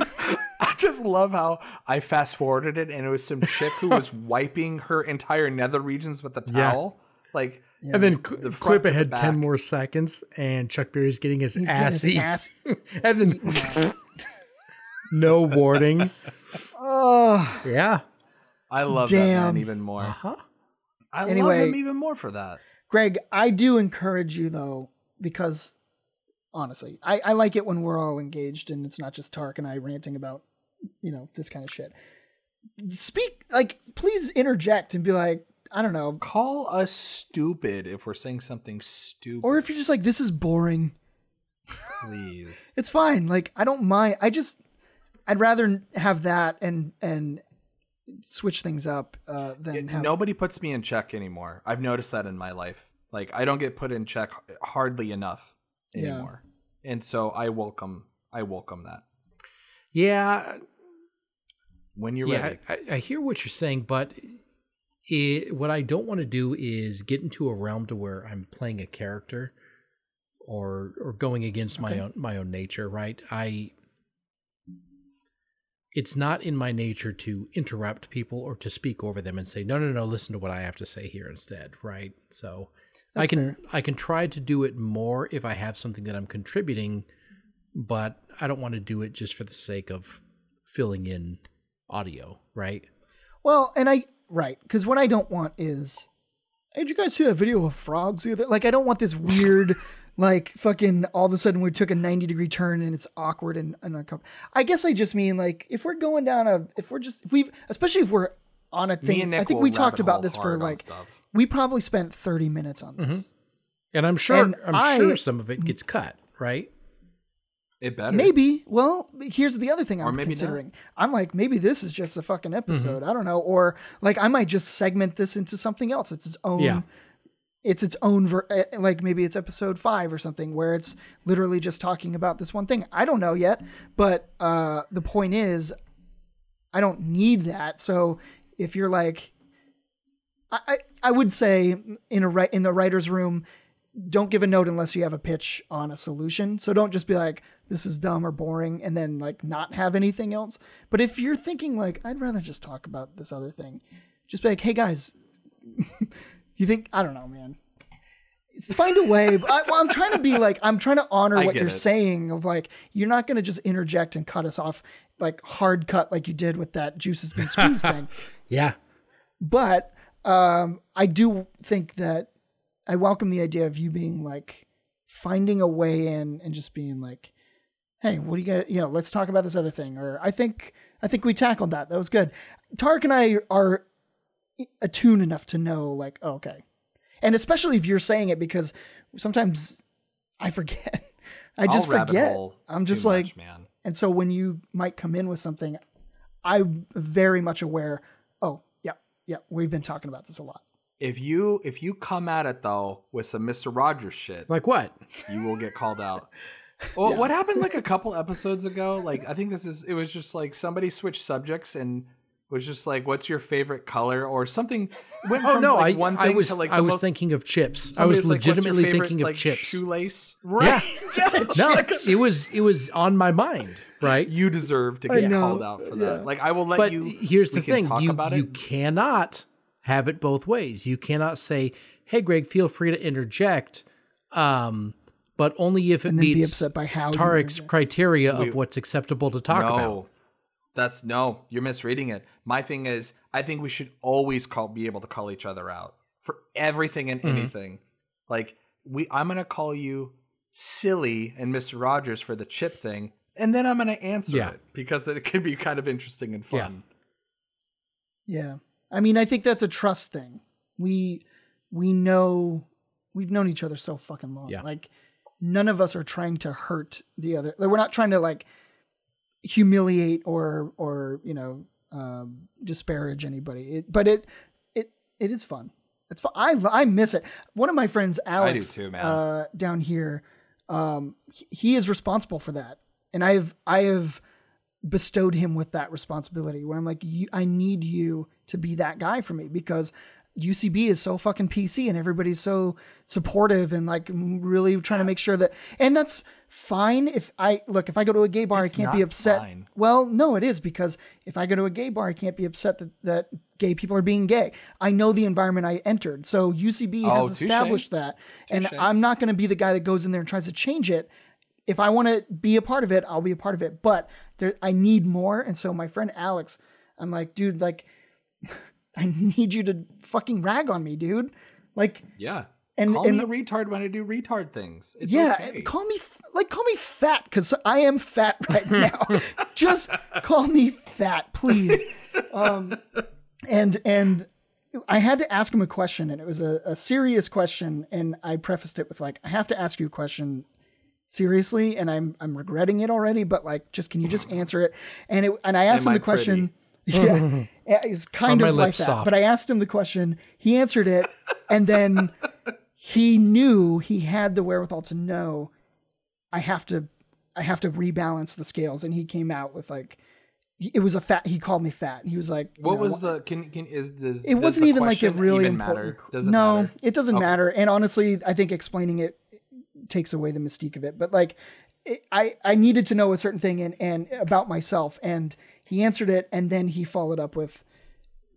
I just love how I fast forwarded it and it was some chick who was wiping her entire nether regions with a Yeah. towel. Like And then cl- The clip to the ahead 10 more seconds, and Chuck Berry's getting his He's getting ass his ass. and then no warning. Oh, Yeah. I love that Damn. man even more. Huh? I Anyway. love him even more for that. Greg, I do encourage you though, because honestly, I, I like it when we're all engaged and it's not just Tark and I ranting about, you know, this kind of shit. Speak, like, please interject and be like, I don't know. Call us stupid if we're saying something stupid. Or if you're just like, this is boring, please. it's fine. Like, I don't mind. I just, I'd rather have that and, and, switch things up uh, than have Nobody puts me in check anymore. I've noticed that in my life. Like I don't get put in check hardly enough Yeah. And so I welcome I welcome that. Yeah. When you're Yeah. ready. I, I hear what you're saying, but it, what I don't want to do is get into a realm to where I'm playing a character or or going against my own my own nature, right? I it's not in my nature to interrupt people or to speak over them and say, no, no, no, listen to what I have to say here instead, right? So I can fair. I can try to do it more if I have something that I'm contributing, but I don't want to do it just for the sake of filling in audio, right? Well, and I right because what I don't want is, hey, did you guys see that video of frogs? the other- Like, I don't want this weird, like, fucking. All of a sudden, we took a ninety degree turn and it's awkward and, and uncomfortable. I guess I just mean like if we're going down a, if we're just if we've, especially if we're on a thing. I think we talked about this for like stuff. we probably spent thirty minutes on this. And I'm sure And I'm I- sure some of it gets cut, right? It better. Maybe. Well, here's the other thing I'm maybe not. considering. I'm like, maybe this is just a fucking Mm-hmm. episode. I don't know. Or like, I might just segment this into something else. It's its own. Yeah. It's its own. Ver- eh, like maybe it's episode five or something where it's literally just talking about this one thing. I don't know yet. But uh, the point is, I don't need that. So if you're like, I, I, would say in a in the writer's room, don't give a note unless you have a pitch on a solution. So don't just be like, this is dumb or boring and then like not have anything else. But if you're thinking like, I'd rather just talk about this other thing, just be like, hey guys, you think, I don't know, man. Find a way. But I, well, I'm trying to be like, I'm trying to honor I what you're it. saying of like, you're not going to just interject and cut us off like hard cut like you did with that juice has been squeezed thing Yeah. but um, I do think that I welcome the idea of you being like finding a way in and just being like, "Hey, what do you got? You know, let's talk about this other thing." Or I think I think we tackled that. That was good. Tark and I are attuned enough to know, like, oh, okay, and especially if you're saying it because sometimes I forget. I just I'll forget. hole I'm just like, much, man. and so when you might come in with something, I'm very much aware. Oh, yeah, yeah, we've been talking about this a lot. If you if you come at it though with some Mister Rogers shit, Like what? you will get called out. Well, what happened like a couple episodes ago? Like I think this is it was just like somebody switched subjects and was just like, "What's your favorite color?" or something. Went Oh from no, like I, one I thing was to like I was most, thinking of chips. I somebody was like, legitimately favorite, thinking of like, chips. Shoelace, right? No, it was it was on my mind, right? you deserve to get called out for that. Like I will let but you. here's the thing: talk you about you it. cannot have it both ways. You cannot say, "Hey, Greg, feel free to interject," um, but only if it And then be meets upset by how Tarek's interject. criteria of what's acceptable to talk no, about. That's no. You're misreading it. My thing is, I think we should always call be able to call each other out for everything and Mm-hmm. anything. Like we, I'm gonna call you silly and Mr. Rogers for the chip thing, and then I'm gonna answer Yeah. it because it could be kind of interesting and Yeah. fun. Yeah. I mean, I think that's a trust thing. We we know we've known each other so fucking long. Yeah. Like none of us are trying to hurt the other. Like, we're not trying to like humiliate or or, you know, um, disparage anybody. It, but it it it is fun. It's fun. I I miss it. One of my friends, Alex, too, man. Uh, down here, um, he- is responsible for that, and I've I have bestowed him with that responsibility. Where I'm like, you, I need you to be that guy for me because UCB is so fucking PC and everybody's so supportive and like really trying to make sure that and that's fine if I look if I go to a gay bar It's I can't be upset. fine. Well, no, it is because if I go to a gay bar I can't be upset that, that gay people are being gay. I know the environment I entered. So UCB Oh, has established that. And. I'm not going to be the guy that goes in there and tries to change it. If I want to be a part of it, I'll be a part of it. But there, I need more. And so my friend Alex, I'm like, dude, like, I need you to fucking rag on me, dude. Like, Yeah. And- call and- me a retard when I do retard things. It's yeah, okay. call me like call me fat because I am fat right now. Just call me fat, please. Um, and and I had to ask him a question, and it was a, a serious question, and I prefaced it with like, I have to ask you a question seriously, and I'm I'm regretting it already, but like, just can you just answer it? And it and I asked Am him I the question. Yeah, it's kind Are of like that. soft? But I asked him the question. He answered it, and then he knew he had the wherewithal to know I have to I have to rebalance the scales and he came out with like it was a fat he called me fat he was like you What know, was the can can is this? it wasn't even like a really even important matter? Does it no matter? it doesn't matter and honestly I think explaining it takes away the mystique of it but like it, I I needed to know a certain thing and and about myself and he answered it and then he followed up with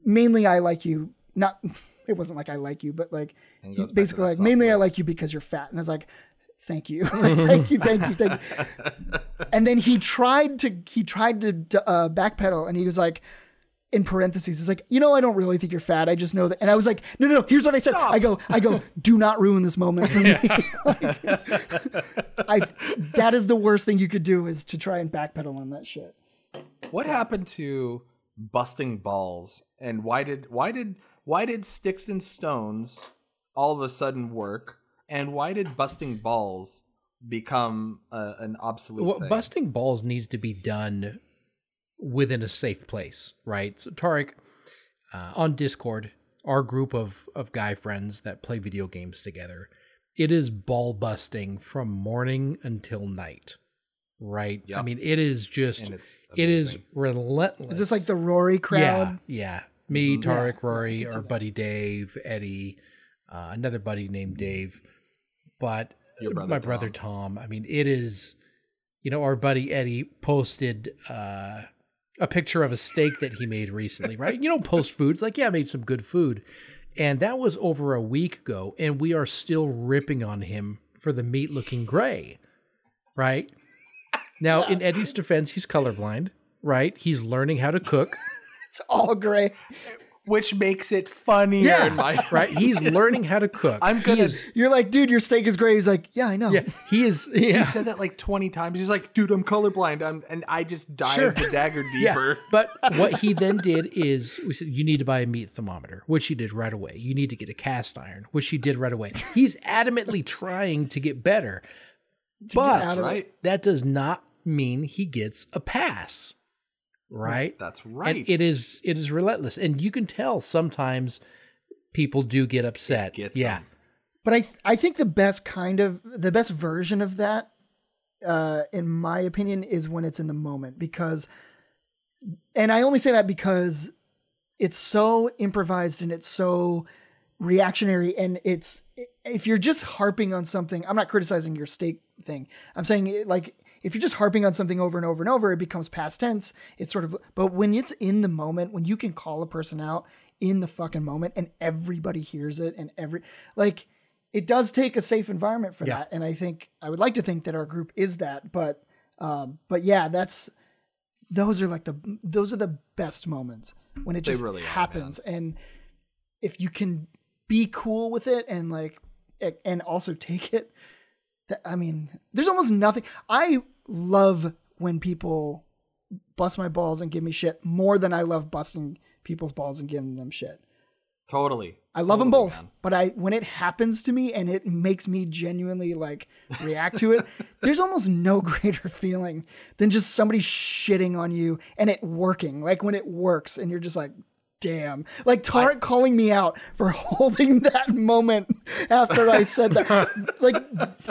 mainly I like you not it wasn't like I like you but like he's goes back to basically like mainly I like you because you're fat and I was like thank you. Thank you thank you thank you. And then he tried to he tried to uh, backpedal and he was like in parentheses he's like you know i don't really think you're fat i just know that and i was like no no no here's what i said. I go i go do not ruin this moment for me. I that is the worst thing you could do is to try and backpedal on that shit What happened to busting balls? And why did why did why did sticks and stones all of a sudden work? And why did busting balls become uh, an obsolete Well, thing? busting balls needs to be done within a safe place, right? So Tarek, uh, on Discord, our group of of guy friends that play video games together, it is ball busting from morning until night, right? I mean, it is just And it's it is relentless. is this like the rory crowd Yeah, yeah. Me, Tarek, Yeah, Rory, our buddy Dave, Eddie, uh, another buddy named Dave, but Your brother my brother Tom. I mean, it is. You know, our buddy Eddie posted uh, a picture of a steak that he made recently, right? You don't post foods like, yeah, I made some good food, and that was over a week ago, and we are still ripping on him for the meat looking gray, right? Now, in Eddie's defense, he's colorblind, right? He's learning how to cook. it's all gray which makes it funnier in my right? He's learning how to cook. I'm He gonna- is- you're like dude your steak is gray he's like yeah i know yeah, he is. Yeah, He said that like 20 times. He's like, dude, I'm colorblind. I'm, and I just dived Sure. the dagger deeper. yeah. But what he then did is we said you need to buy a meat thermometer, which he did right away. You need to get a cast iron, which he did right away. He's adamantly trying to get better, but out of it. right. that does not mean he gets a pass, right? That's right. And it is it is relentless, and you can tell sometimes people do get upset. gets yeah, 'em. But I I think the best kind of the best version of that, uh, in my opinion, is when it's in the moment because, and I only say that because it's so improvised and it's so reactionary and it's if you're just harping on something i'm not criticizing your steak thing i'm saying it, like if you're just harping on something over and over and over it becomes past tense. It's sort of but when it's in the moment when you can call a person out in the fucking moment and everybody hears it and every like it does take a safe environment for Yeah. that. And i think i would like to think that our group is that but um but yeah that's those are like the those are the best moments when it just really are, happens. And if you can be cool with it and like and also take it i mean there's almost nothing i love when people bust my balls and give me shit more than i love busting people's balls and giving them shit Totally. I love them both, man. but I when it happens to me and it makes me genuinely like react to it, there's almost no greater feeling than just somebody shitting on you and it working. Like when it works and you're just like, damn. Like Tarek calling me out for holding that moment after I said that. like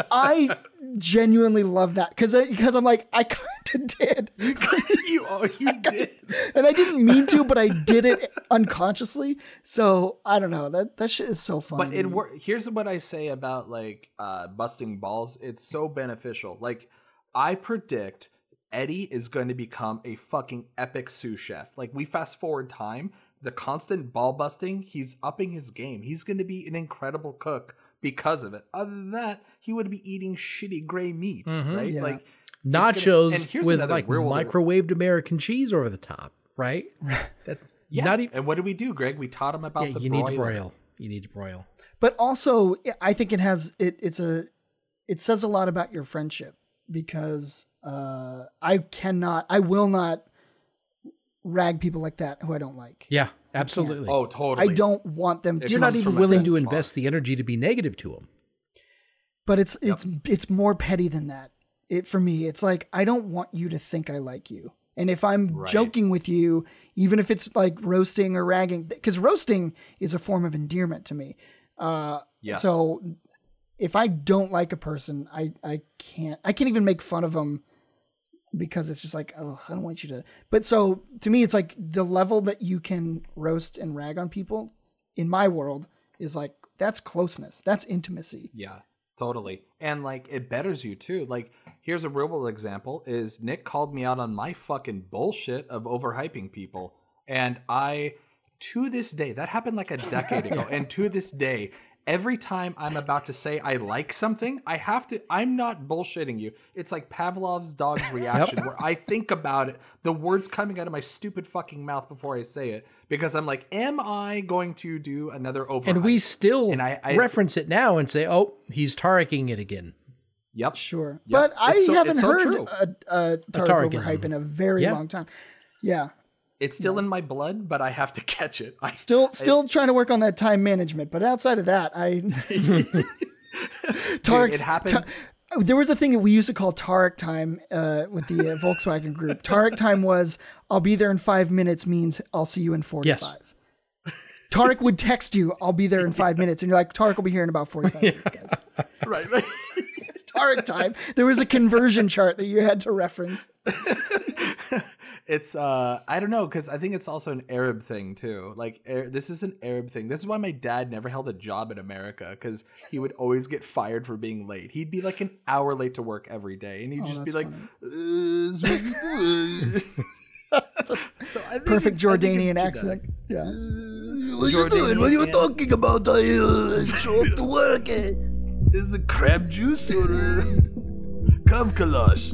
I genuinely love that because because I'm like I kind of did, you oh, you did. and I didn't mean to, but I did it unconsciously. So I don't know that that shit is so fun. But it wor- here's what I say about like uh, busting balls. It's so beneficial. Like I predict Eddie is going to become a fucking epic sous chef. Like we fast forward time, the constant ball busting, he's upping his game. He's going to be an incredible cook because of it. Other than that, he would be eating shitty gray meat, right? Yeah. Like Nachos gonna- with like real- microwaved American cheese over the top, right? That Yeah. not even. and what do we do, Greg? We taught him about Yeah, the you need to broil. You need to broil. but also I think it has it. It's a it says a lot about your friendship because uh, I cannot, I will not rag people like that who I don't like. Yeah, absolutely. Oh, totally. I don't want them. It You're not even willing thin to spot. invest the energy to be negative to them. but it's it's it's more petty than that. It for me, it's like I don't want you to think I like you. And if I'm Right. joking with you, even if it's like roasting or ragging, because roasting is a form of endearment to me. Uh, Yes. So if I don't like a person, I I can't I can't even make fun of them because it's just like oh I don't want you to. But so to me, it's like the level that you can roast and rag on people in my world is like that's closeness, that's intimacy. Yeah, totally. And like it betters you too. Like here's a real world example is Nick called me out on my fucking bullshit of overhyping people. And I to this day, that happened like a decade ago. And to this day, every time I'm about to say I like something, I have to I'm not bullshitting you. It's like Pavlov's dog's reaction where I think about it, the words coming out of my stupid fucking mouth before I say it, because I'm like, am I going to do another over? And we still And I- I- reference it now and say, "Oh, he's Tariking it again." Yep. Sure, Yep. but I so- haven't it's so heard true. a, a Tarek Tarekism. overhype in a very Yeah. long time. Yeah, It's still in my blood, but I have to catch it. I still still trying to work on that time management. But outside of that, I Tarek's it happened- Ta- there was a thing that we used to call Tarek time uh, with the uh, Volkswagen group. Tarek time was I'll be there in five minutes means I'll see you in forty five. Tarek would text you, I'll be there in five minutes, and you're like, Tarek will be here in about forty five minutes, guys. right. right. It's Tarek time. There was a conversion chart that you had to reference. It's uh I don't know because I think it's also an Arab thing too. Like Ar- this is an Arab thing. This is why my dad never held a job in America because he would always get fired for being late. He'd be like an hour late to work every day, and he'd just be Oh, like, "Uh, so what you doing?" so I think Perfect it's- I think Jordanian accent. genetic. Yeah. What you doing? What are you talking about? I uh, show up to work. Is it crab juice or uh, kavkalash?